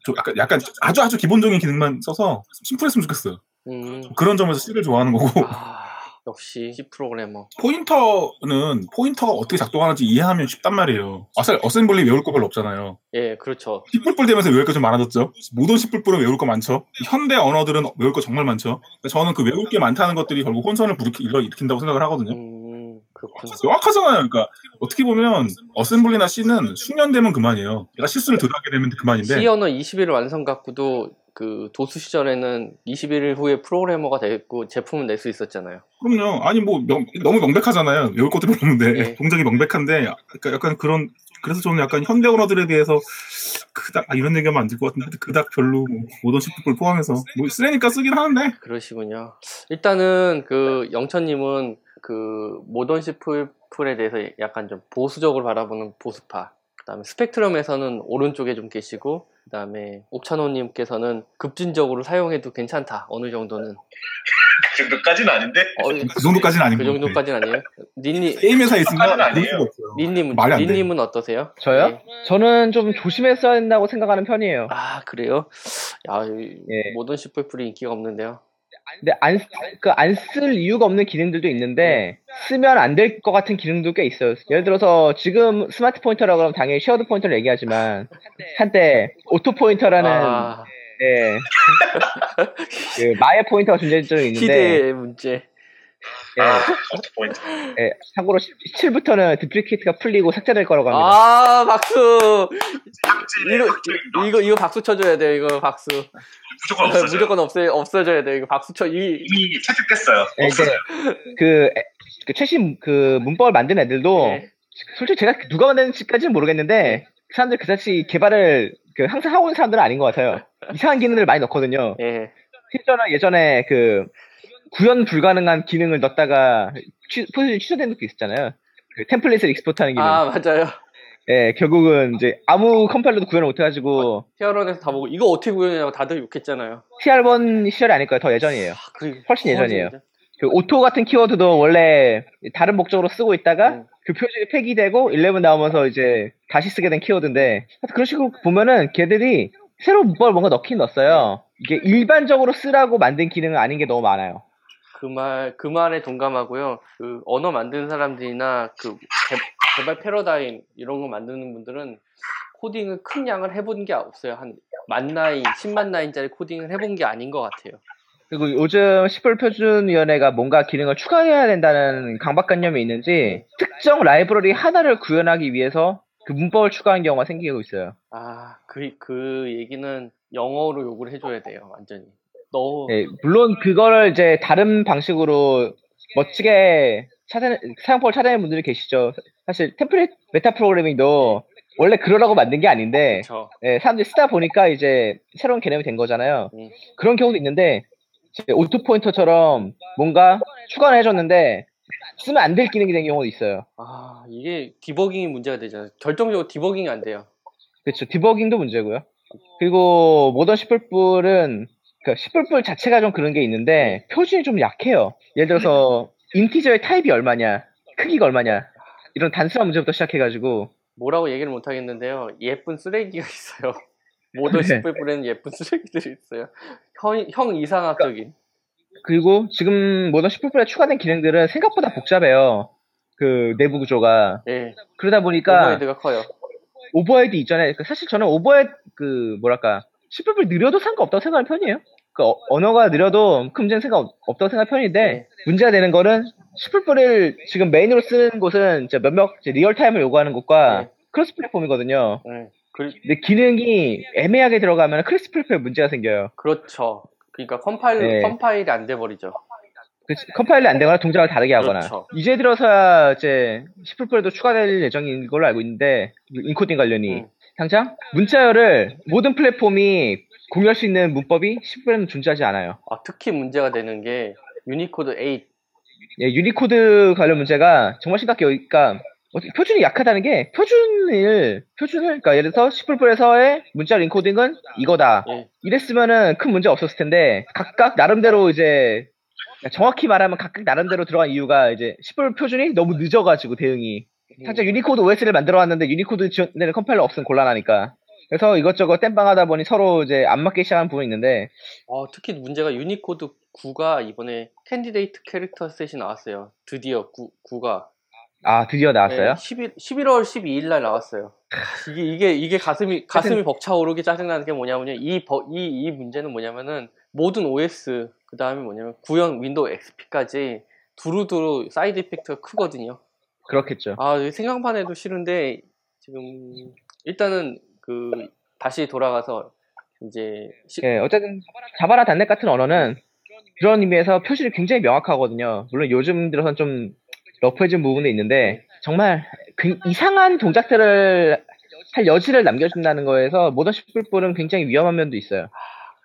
좀 약간, 약간 아주 아주 기본적인 기능만 써서 심플했으면 좋겠어요.
음,
그런 점에서 C를 좋아하는 거고
아, 역시 C 프로그래머.
포인터는 포인터가 어떻게 작동하는지 이해하면 쉽단 말이에요. assem, assembly 외울 거 별로 없잖아요.
예, 그렇죠.
C++ 되면서 외울 거좀 많아졌죠. 모던 C++은 외울 거 많죠. 현대 언어들은 외울 거 정말 많죠. 저는 그 외울 게 많다는 것들이 결국 혼선을 일으- 일으킨다고 생각을 하거든요.
음, 그렇군.
명확하잖아요. 그러니까 어떻게 보면 어셈블리나 C는 숙련되면 그만이에요. 내가 실수를 덜 하게 되면 그만인데
C 언어 21일 완성 갖고도 그 도수 시절에는 21일 후에 프로그래머가 됐고 제품을 낼 수 있었잖아요.
그럼요. 아니 뭐 명- 너무 명백하잖아요. 외울 것도 별로 없는데
네.
동작이 명백한데 약간 그런 그래서 저는 약간 현대 언어들에 대해서 그닥 아, 이런 얘기하면 안 될 것 같은데 그닥 별로 뭐 모던 C++ 포함해서 뭐 쓰니까 쓰긴 하는데
그러시군요. 일단은 그 영천님은 그 모던 시플에 대해서 약간 좀 보수적으로 바라보는 보수파. 그다음에 스펙트럼에서는 오른쪽에 좀 계시고 그다음에 옥찬호님께서는 급진적으로 사용해도 괜찮다 어느 정도는
그 정도까지는 아닌데
어,
그 정도까지는 아닌
그. 정도까지는 아니에요. 닌니
게임 회사에 있으면 돼.
닌님은 어떠세요?
저요?
예.
저는 좀 조심했어야 된다고 생각하는 편이에요.
아 그래요? 야 이-
예.
모던 C++이 인기가 없는데요.
근데 안, 그, 안 쓸 이유가 없는 기능들도 있는데, 쓰면 안 될 것 같은 기능도 꽤 있어요. 예를 들어서, 지금 smart pointer라고 하면 당연히 shared pointer를 얘기하지만, 한때, auto pointer라는,
아.
예, 그 마의 포인터가 존재한 적이 있는데,
시대의 문제.
예,
어트 포인트.
예, 참고로 17부터는 디플리케이트가 풀리고 삭제될 거라고 합니다.
아 박수. 이거. 이거 이거 박수 쳐줘야 돼요. 이거 박수.
무조건 없어져요.
무조건 없애 없어져야 돼요. 이거 박수 쳐. 이
이미 채택됐어요.
예, 근데 그, 에, 그 최신 그 문법을 만든 애들도,
예.
솔직히 제가 누가 만드는지까지는 모르겠는데 그 사람들 그다지 개발을 그 항상 하고 있는 사람들은 아닌 것 같아요. 이상한 기능들을 많이 넣거든요.
예.
실제로 예전에 그 구현 불가능한 기능을 넣었다가 취, 포지션이 취소된 것도 있었잖아요. 그 템플릿을 export하는 기능.
아 맞아요.
예, 결국은 이제 아무 컴파일러도 구현을 못해가지고
히어런에서 다 보고 이거 어떻게 구현하냐고 다들 욕했잖아요.
TR1 시절이 아닐 거예요. 더 예전이에요.
아, 그
훨씬 예전이에요.
진짜.
그 auto 같은 키워드도 원래 다른 목적으로 쓰고 있다가
음.
그 표준이 폐기되고 11 나오면서 이제 다시 쓰게 된 키워드인데 그런 식으로 보면은 걔들이 새로운 문법을 뭔가 넣긴 넣었어요. 이게 일반적으로 쓰라고 만든 기능은 아닌 게 너무 많아요.
그 말, 그 말에 동감하고요. 그 언어 만드는 사람들이나 그 개, 발 패러다임 이런 거 만드는 분들은 코딩을 큰 양을 해본 게 없어요. 한만 라인, 10만 라인짜리 코딩을 해본 게 아닌 것 같아요.
그리고 요즘 10월 표준위원회가 뭔가 기능을 추가해야 된다는 강박관념이 있는지 특정 라이브러리 하나를 구현하기 위해서 그 문법을 추가한 경우가 생기고 있어요.
아, 그, 그 얘기는 영어로 욕을 해줘야 돼요. 완전히. 너무,
예, 물론 그거를 이제 다른 방식으로 멋지게 찾아 사용법을 찾아내는 분들이 계시죠. 사실 템플릿 meta 프로그래밍도 원래 그러라고 만든 게 아닌데
그쵸.
예, 사람들이 쓰다 보니까 이제 새로운 개념이 된 거잖아요.
음.
그런 경우도 있는데 auto pointer처럼 뭔가 추가를 해줬는데 쓰면 안 될 기능이 된 경우도 있어요.
아, 이게 디버깅이 문제가 되잖아요. 결정적으로 디버깅이 안 돼요.
그렇죠. 디버깅도 문제고요. 그리고 모던 시플뿔은 그 시플뿔 자체가 좀 그런 게 있는데 표준이 좀 약해요. 예를 들어서 인티저의 타입이 얼마냐, 크기가 얼마냐 이런 단순한 문제부터 시작해가지고
뭐라고 얘기를 못 하겠는데요. 예쁜 쓰레기가 있어요. 모든
네.
10불에는 예쁜 쓰레기들이 있어요. 형, 형 이상학적인.
그리고 지금 modern C++에 추가된 기능들은 생각보다 복잡해요. 그 내부 구조가.
예.
그러다 보니까
overhead가 커요.
overhead 있잖아요. 그 사실 저는 overhead 그 뭐랄까 C++를 느려도 상관없다고 생각하는 편이에요. 그 어- 언어가 느려도 큰 생각 없- 없다고 생각하는 편인데
네.
문제가 되는 거는 C++를 지금 main으로 쓰는 곳은 이제 몇몇 이제 real time을 요구하는 곳과
네.
cross platform이거든요.
예. 그,
근데 기능이 애매하게 들어가면 cross platform에 문제가 생겨요.
그렇죠. 그러니까 컴파일,
네.
컴파일이 안 돼버리죠.
그 컴파일이 안 되거나 동작을 다르게 하거나
그렇죠.
이제 들어서야 이제 C++에도 추가될 예정인 걸로 알고 있는데 인코딩 관련이
음.
당장 문자열을 모든 플랫폼이 공유할 수 있는 문법이 C++는 존재하지 않아요.
아, 특히 문제가 되는 게 유니코드 8.
예, 유니코드 관련 문제가 정말 심각해요. 그러니까 표준이 약하다는 게 표준을 표준을 그러니까 예를 들어서 C++에서의 문자 encoding은 이거다.
예.
이랬으면은 큰 문제 없었을 텐데 각각 나름대로 이제 정확히 말하면 각각 나름대로 들어간 이유가 이제 10% 표준이 너무 늦어가지고 대응이 당장 유니코드 OS를 만들어 왔는데 유니코드 지원되는 컴파일러 없으면 곤란하니까 그래서 이것저것 땜빵하다 보니 서로 이제 안 맞게 시작하는 부분이 있는데
어, 특히 문제가 유니코드 9가 이번에 candidate character set이 나왔어요. 드디어 9, 9가.
아 드디어 나왔어요.
11, 11월 12일 날 나왔어요. 이게, 이게, 이게 가슴이, 가슴이 벅차오르게 짜증나는 게 뭐냐면요. 이, 버- 이, 이 문제는 뭐냐면은 모든 OS, 그 다음에 뭐냐면 구형 Windows XP까지 두루두루 side effect가 크거든요.
그렇겠죠.
아, 생각만 해도 싫은데, 지금, 일단은 그, 다시 돌아가서, 이제, 시-
예, 어쨌든 자바라 단넷 같은 언어는 그런 의미에서 표준이 굉장히 명확하거든요. 물론 요즘 들어선 좀 rough해진 부분도 있는데 정말 그 이상한 동작들을 할 여지를 남겨준다는 거에서 모던 10불불은 굉장히 위험한 면도 있어요.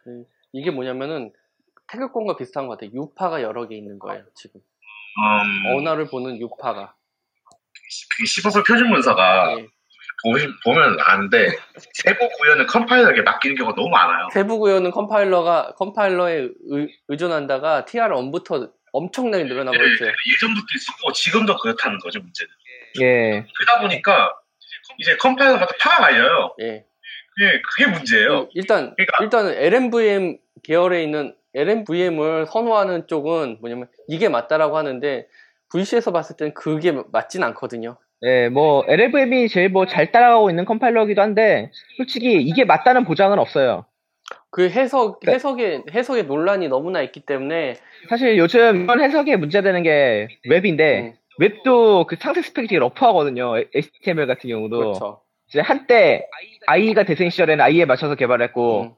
그, 이게 뭐냐면은, 태극권과 비슷한 것 같아요. 유파가 여러 개 있는 거예요, 지금.
음,
언어를 보는 유파가.
그 15불 표준 문서가
예.
보시, 보면 아는데 세부 구현을 컴파일러에게 맡기는 경우가 너무 많아요.
세부 구현은 컴파일러가 컴파일러에 의, 의존한다가 TR1부터 엄청나게 늘어나 버렸어요.
예, 예전부터 있었고 지금도 그렇다는 거죠 문제는.
예,
그러다 보니까 이제 컴파일러마다 파가 갈려요.
예.
예, 그게 문제예요.
일단
그러니까-
일단은 LMVM 계열에 있는 LMVM을 선호하는 쪽은 뭐냐면 이게 맞다라고 하는데 VC에서 봤을 때는 그게 맞진 않거든요.
예, 뭐 LLVM이 제일 뭐 잘 따라가고 있는 컴파일러기도 한데 솔직히 이게 맞다는 보장은 없어요.
그 해석
그러니까-
해석에 해석의 논란이 너무나 있기 때문에
사실 요즘 이런 해석에 문제되는 게 웹인데
음,
웹도 그 상세 스펙이 되게 러프하거든요. HTML 같은 경우도.
그렇죠.
이제 한때 IE가 대세인 시절에는 IE에 맞춰서 개발했고
음,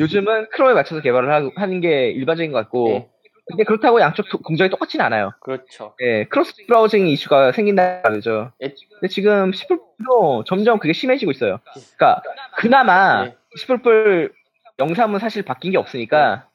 요즘은 Chrome에 맞춰서 개발을 하, 하는 게 일반적인 것 같고
예.
근데 그렇다고 양쪽 도- 공정이 똑같지는 않아요.
그렇죠.
예, cross browsing 이슈가 생긴다는 말이죠.
예.
근데 지금 10불도 점점 그게 심해지고 있어요. 그러니까 그나마
예.
10불 영상은 사실 바뀐 게 없으니까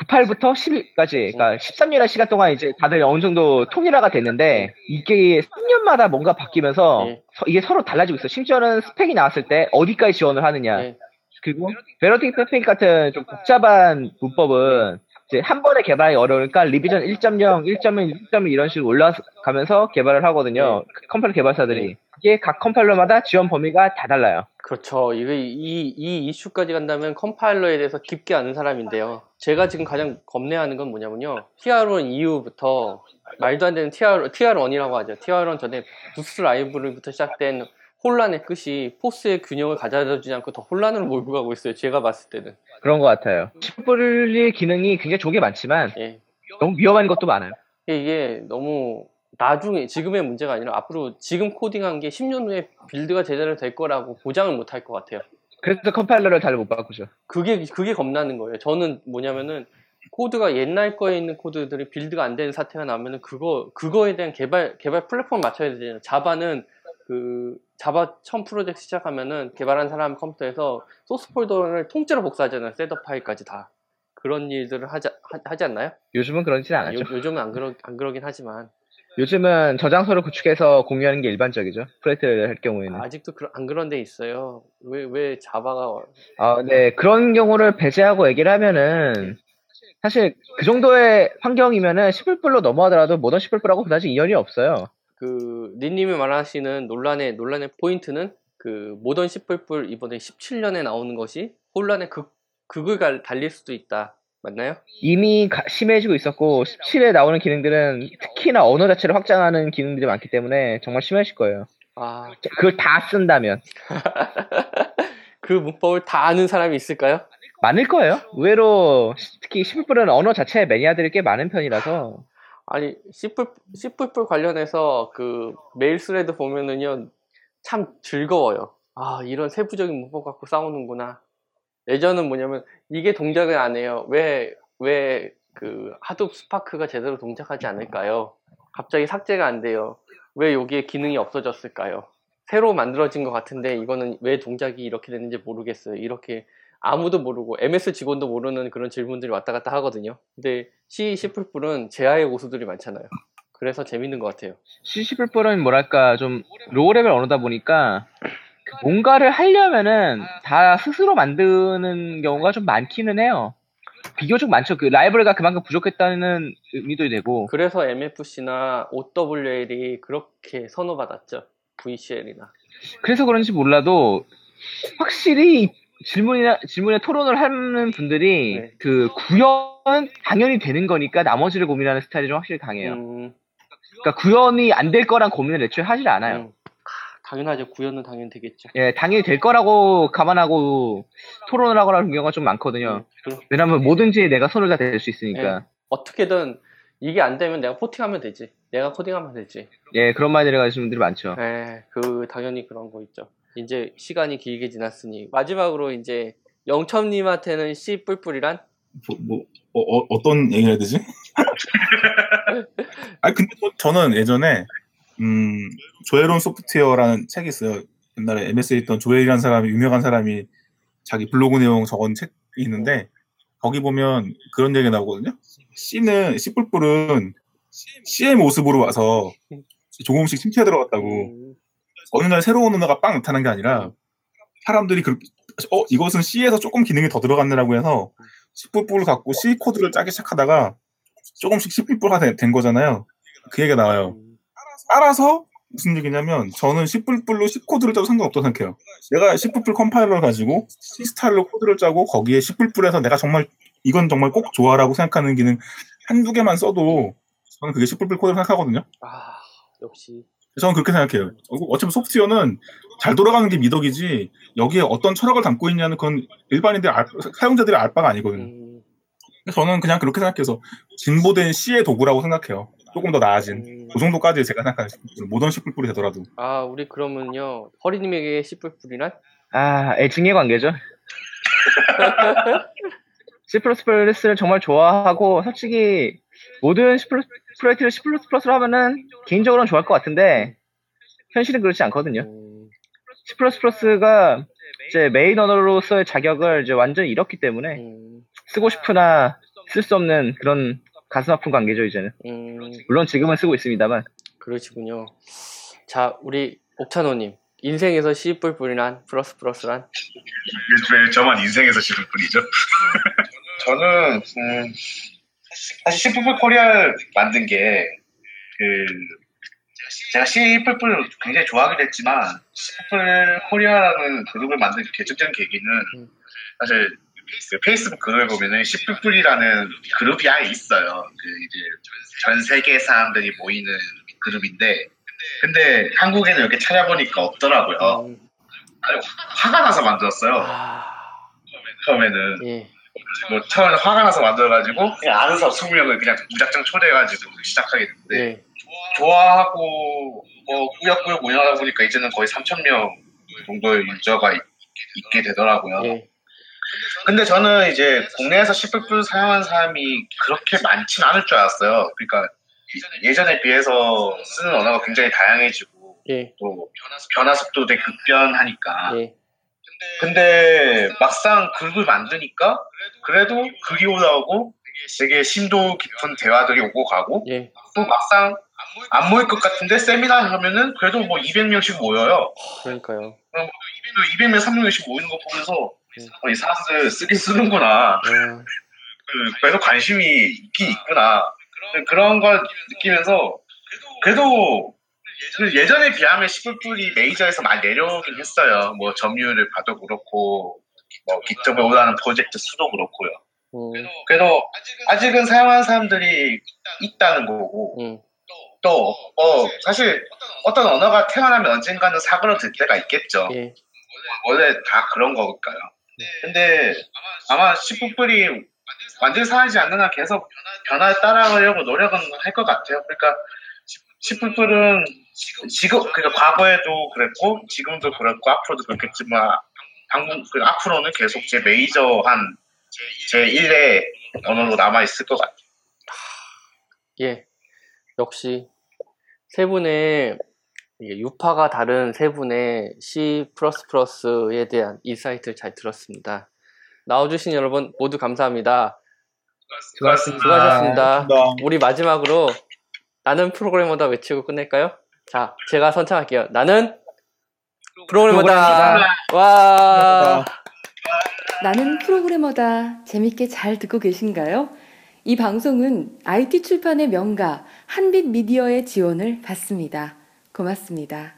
98부터 11까지, 그러니까 13년의 시간 동안 이제 다들 어느 정도 통일화가 됐는데 이게 3년마다 뭔가 바뀌면서
예.
서- 이게 서로 달라지고 있어요. 심지어는 스펙이 나왔을 때 어디까지 지원을 하느냐.
예.
그리고 베러팅 스펙 같은 좀 복잡한 문법은 이제 한 번에 개발이 어려우니까 revision 1.0, 1.1, 1.1 이런 식으로 올라가면서 개발을 하거든요. 그 컴파일러 개발사들이. 이게 각 컴파일러마다 지원 범위가 다 달라요.
그렇죠. 이거 이, 이 이슈까지 간다면 컴파일러에 대해서 깊게 아는 사람인데요. 제가 지금 가장 겁내하는 건 뭐냐면요. TR1 이후부터 말도 안 되는 TR, TR1이라고 하죠. TR1 전에 Boost 라이브러리부터 시작된 혼란의 끝이 Force의 균형을 가져다 주지 않고 더 혼란으로 몰고 가고 있어요. 제가 봤을 때는.
그런 것 같아요. 10불 기능이 굉장히 좋은 게 많지만
예.
너무 위험한 것도 많아요.
이게 너무 나중에 지금의 문제가 아니라 앞으로 지금 코딩한 게 10년 후에 build가 제대로 될 거라고 보장을 못 할 것 같아요.
그래서 컴파일러를 잘 못 바꾸죠.
그게 그게 겁나는 거예요. 저는 뭐냐면은 코드가 옛날 거에 있는 코드들이 build가 안 되는 사태가 나면은 그거 그거에 대한 개발 개발 플랫폼 맞춰야 되잖아요. Java는 그 Java 처음 프로젝트 시작하면은 개발한 사람 컴퓨터에서 소스 폴더를 통째로 복사하잖아요. setup 파일까지 다 그런 일들을 하지 하, 하지 않나요?
요즘은
요,
않았죠.
요즘은 안 그러 안 그러긴 하지만
요즘은 저장소를 구축해서 공유하는 게 일반적이죠. 프로젝트를 할 경우에는.
아직도 그, 안 그런 데 있어요. 왜 왜 Java가
아, 네. 그런 경우를 배제하고 얘기를 하면은, 사실 그 정도의 환경이면은 10불불로 넘어가더라도 모던 10불불하고 그다지 인연이 없어요.
그 니님이 말하시는 논란의 논란의 포인트는 그 모던 10불불 이번에 17년에 나오는 것이 혼란의 극 극을 갈- 달릴 수도 있다. 맞나요?
이미 가- 심해지고 있었고 17에 나오는 기능들은 특히나 언어 자체를 확장하는 기능들이 많기 때문에 정말 심해질 거예요.
아,
그걸 다 쓴다면
그 문법을 다 아는 사람이 있을까요?
많을 거예요. 의외로 특히 11불은 언어 자체에 매니아들이 꽤 많은 편이라서
아니 씨뿔 씨뿔뿔 관련해서 그 메일 thread 보면은요 참 즐거워요. 아 이런 세부적인 문법 갖고 싸우는구나. 예전은 뭐냐면 이게 동작을 안 해요. 왜 왜 그 Hadoop Spark가 제대로 동작하지 않을까요? 갑자기 삭제가 안 돼요. 왜 여기에 기능이 없어졌을까요? 새로 만들어진 것 같은데 이거는 왜 동작이 이렇게 됐는지 모르겠어요. 이렇게 아무도 모르고 MS 직원도 모르는 그런 질문들이 왔다 갔다 하거든요. 근데 C, C++은 재야의 고수들이 많잖아요. 그래서 재밌는 것 같아요.
C++은 뭐랄까 좀 low level 언어다 보니까 뭔가를 하려면은 다 스스로 만드는 경우가 좀 많기는 해요. 비교적 많죠. 그 라이브러리가 그만큼 부족했다는 의미도 되고
그래서 MFC나 OWL이 그렇게 선호받았죠. VCL이나.
그래서 그런지 몰라도 확실히 질문이나 질문에 토론을 하는 분들이
네.
그 구현은 당연히 되는 거니까 나머지를 고민하는 스타일이 좀 확실히 강해요.
음,
그러니까 구현이 안 될 거란 고민을 애초에 하질 않아요.
음. 당연하죠. 구현은 당연히 되겠죠.
예, 당연히 될 거라고 감안하고 토론을 하거나 하는 경우가 좀 많거든요.
음, 그-
왜냐면 뭐든지 내가 손을 다 댈 수 있으니까.
어떻게든 이게 안 되면 내가 포팅하면 되지. 내가 코딩하면 되지.
예, 그런 마인드를 가지신 분들이 많죠.
에, 그 당연히 그런 거 있죠. 이제 시간이 길게 지났으니 마지막으로 이제 영첨님한테는 C 뿔뿔이란
뭐, 뭐 어, 떤 얘기를 해야 되지? 아 근데 저- 저는 예전에 음, 조에론 소프트웨어라는 책이 있어요. 옛날에 MS에 있던 조엘이라는 사람이 유명한 사람이 자기 블로그 내용 적은 책이 있는데 거기 보면 그런 얘기가 나오거든요. C는 C++은 C의 모습으로 와서 조금씩 침투해 들어갔다고
음,
어느 날 새로운 언어가 빵 나타난 게 아니라 사람들이 그, 어 이것은 C에서 조금 기능이 더 들어갔네라고 해서 C++를 갖고 C 코드를 짜기 시작하다가 조금씩 C++가 된, 된 거잖아요. 그 얘기가 나와요.
음,
따라서 무슨 얘기냐면 저는 C++로 C 코드를 짜도 상관없다고 생각해요. 내가 C++ 컴파일러를 가지고 C 스타일로 코드를 짜고 거기에 C++에서 내가 정말 이건 정말 꼭 좋아라고 생각하는 기능 한두 개만 써도 저는 그게 C++ 코드를 생각하거든요.
아 역시
저는 그렇게 생각해요. 어, 어차피 소프트웨어는 잘 돌아가는 게 미덕이지 여기에 어떤 철학을 담고 있냐는 그건 일반인들 알- 사용자들의 알 바가 아니거든요.
음,
저는 그냥 그렇게 생각해서 진보된 C의 도구라고 생각해요. 조금 더 나아진.
음.
그 정도까지 제가 생각하는 모던 C++이 되더라도.
아 우리 그러면요 허리님에게 C 뿔뿔이란
아, 애증의 관계죠. C++를 정말 좋아하고 솔직히 모든 C++ 프로젝트를 C++로 하면은 개인적으로는 좋아할 것 같은데 현실은 그렇지 않거든요.
음,
C++가 이제 메인 언어로서의 자격을 이제 완전히 잃었기 때문에
음,
쓰고 싶으나 쓸 수 없는 그런 가슴 아픈 관계죠 이제는.
음,
물론 지금은 쓰고 있습니다만.
그러시군요. 자 우리 옥찬호님 인생에서 C++이란 플러스 플러스란
왜 저만 인생에서 뿐이죠? 저는 음, 사실 C++ 코리아를 만든 게 그 제가 C++ 굉장히 좋아하기도 했지만 C++ 코리아라는 그룹을 만든 결정적인 계기는
음.
사실 그 페이스북 글을 보면은 C++이라는 그룹이 아예 있어요. 그 이제 전 세계 사람들이 모이는 그룹인데 근데 한국에는 이렇게 찾아보니까 없더라고요.
음,
아니, 화가 나서 만들었어요.
아,
처음에는
예,
뭐 처음에 화가 나서 만들어가지고 그냥 아는 사람 20명을 그냥 무작정 초대해가지고 시작하게 됐는데
예,
좋아하고 뭐 꾸역꾸역 운영하다 보니까 이제는 거의 3천 명 정도의 유저가 있, 게 되더라고요.
예,
근데 저는 이제 국내에서 C++ 사용한 사람이 그렇게 많진 않을 줄 알았어요. 그러니까 예전에 비해서 쓰는 언어가 굉장히 다양해지고
예,
또 변화 속도 되게 급변하니까.
예,
근데 막상 그룹을 만드니까 그래도 글이 올라오고 되게 심도 깊은 대화들이 오고 가고
예.
또 막상 안 모일 것 같은데 세미나 하면은 그래도 뭐 200명씩 모여요.
그러니까요.
200명, 300명씩 모이는 거 보면서
음.
어, 이 사람들 쓰긴 쓰는구나.
어,
그, 그래도 관심이 있긴 있구나. 그런 걸 느끼면서 그래도 그 예전에 비하면 시플풀이 메이저에서 많이 내려오긴 했어요. 뭐 점유율을 봐도 그렇고 뭐 기점에 올라가는 프로젝트 수도 그렇고요.
음,
그래도 아직은 사용하는 사람들이 있다는 거고
음,
또 어, 사실 어떤 언어가 태어나면 언젠가는 사그러들 때가 있겠죠.
예.
원래 다 그런 거니까요. 근데 아마 시프풀이 완전히 사라지지 않는 한 계속 변화에 따라가려고 노력은 할 것 같아요. 그러니까 시프풀은 지금 그러니까 과거에도 그랬고 지금도 그렇고 앞으로도 그렇겠지만 방금 그 앞으로는 계속 제 메이저한 제 1의 언어로 남아 있을 것 같아요.
예. 역시 세 분의 유파가 다른 세 분의 C++에 대한 insight를 잘 들었습니다. 나와주신 여러분 모두 감사합니다.
수고하셨습니다.
수고하셨습니다. 우리 마지막으로 나는 프로그래머다 외치고 끝낼까요? 자, 제가 선창할게요. 나는 프로그래머다. 와.
나는 프로그래머다. 재밌게 잘 듣고 계신가요? 이 방송은 IT 출판의 명가 한빛 미디어의 지원을 받습니다. 고맙습니다.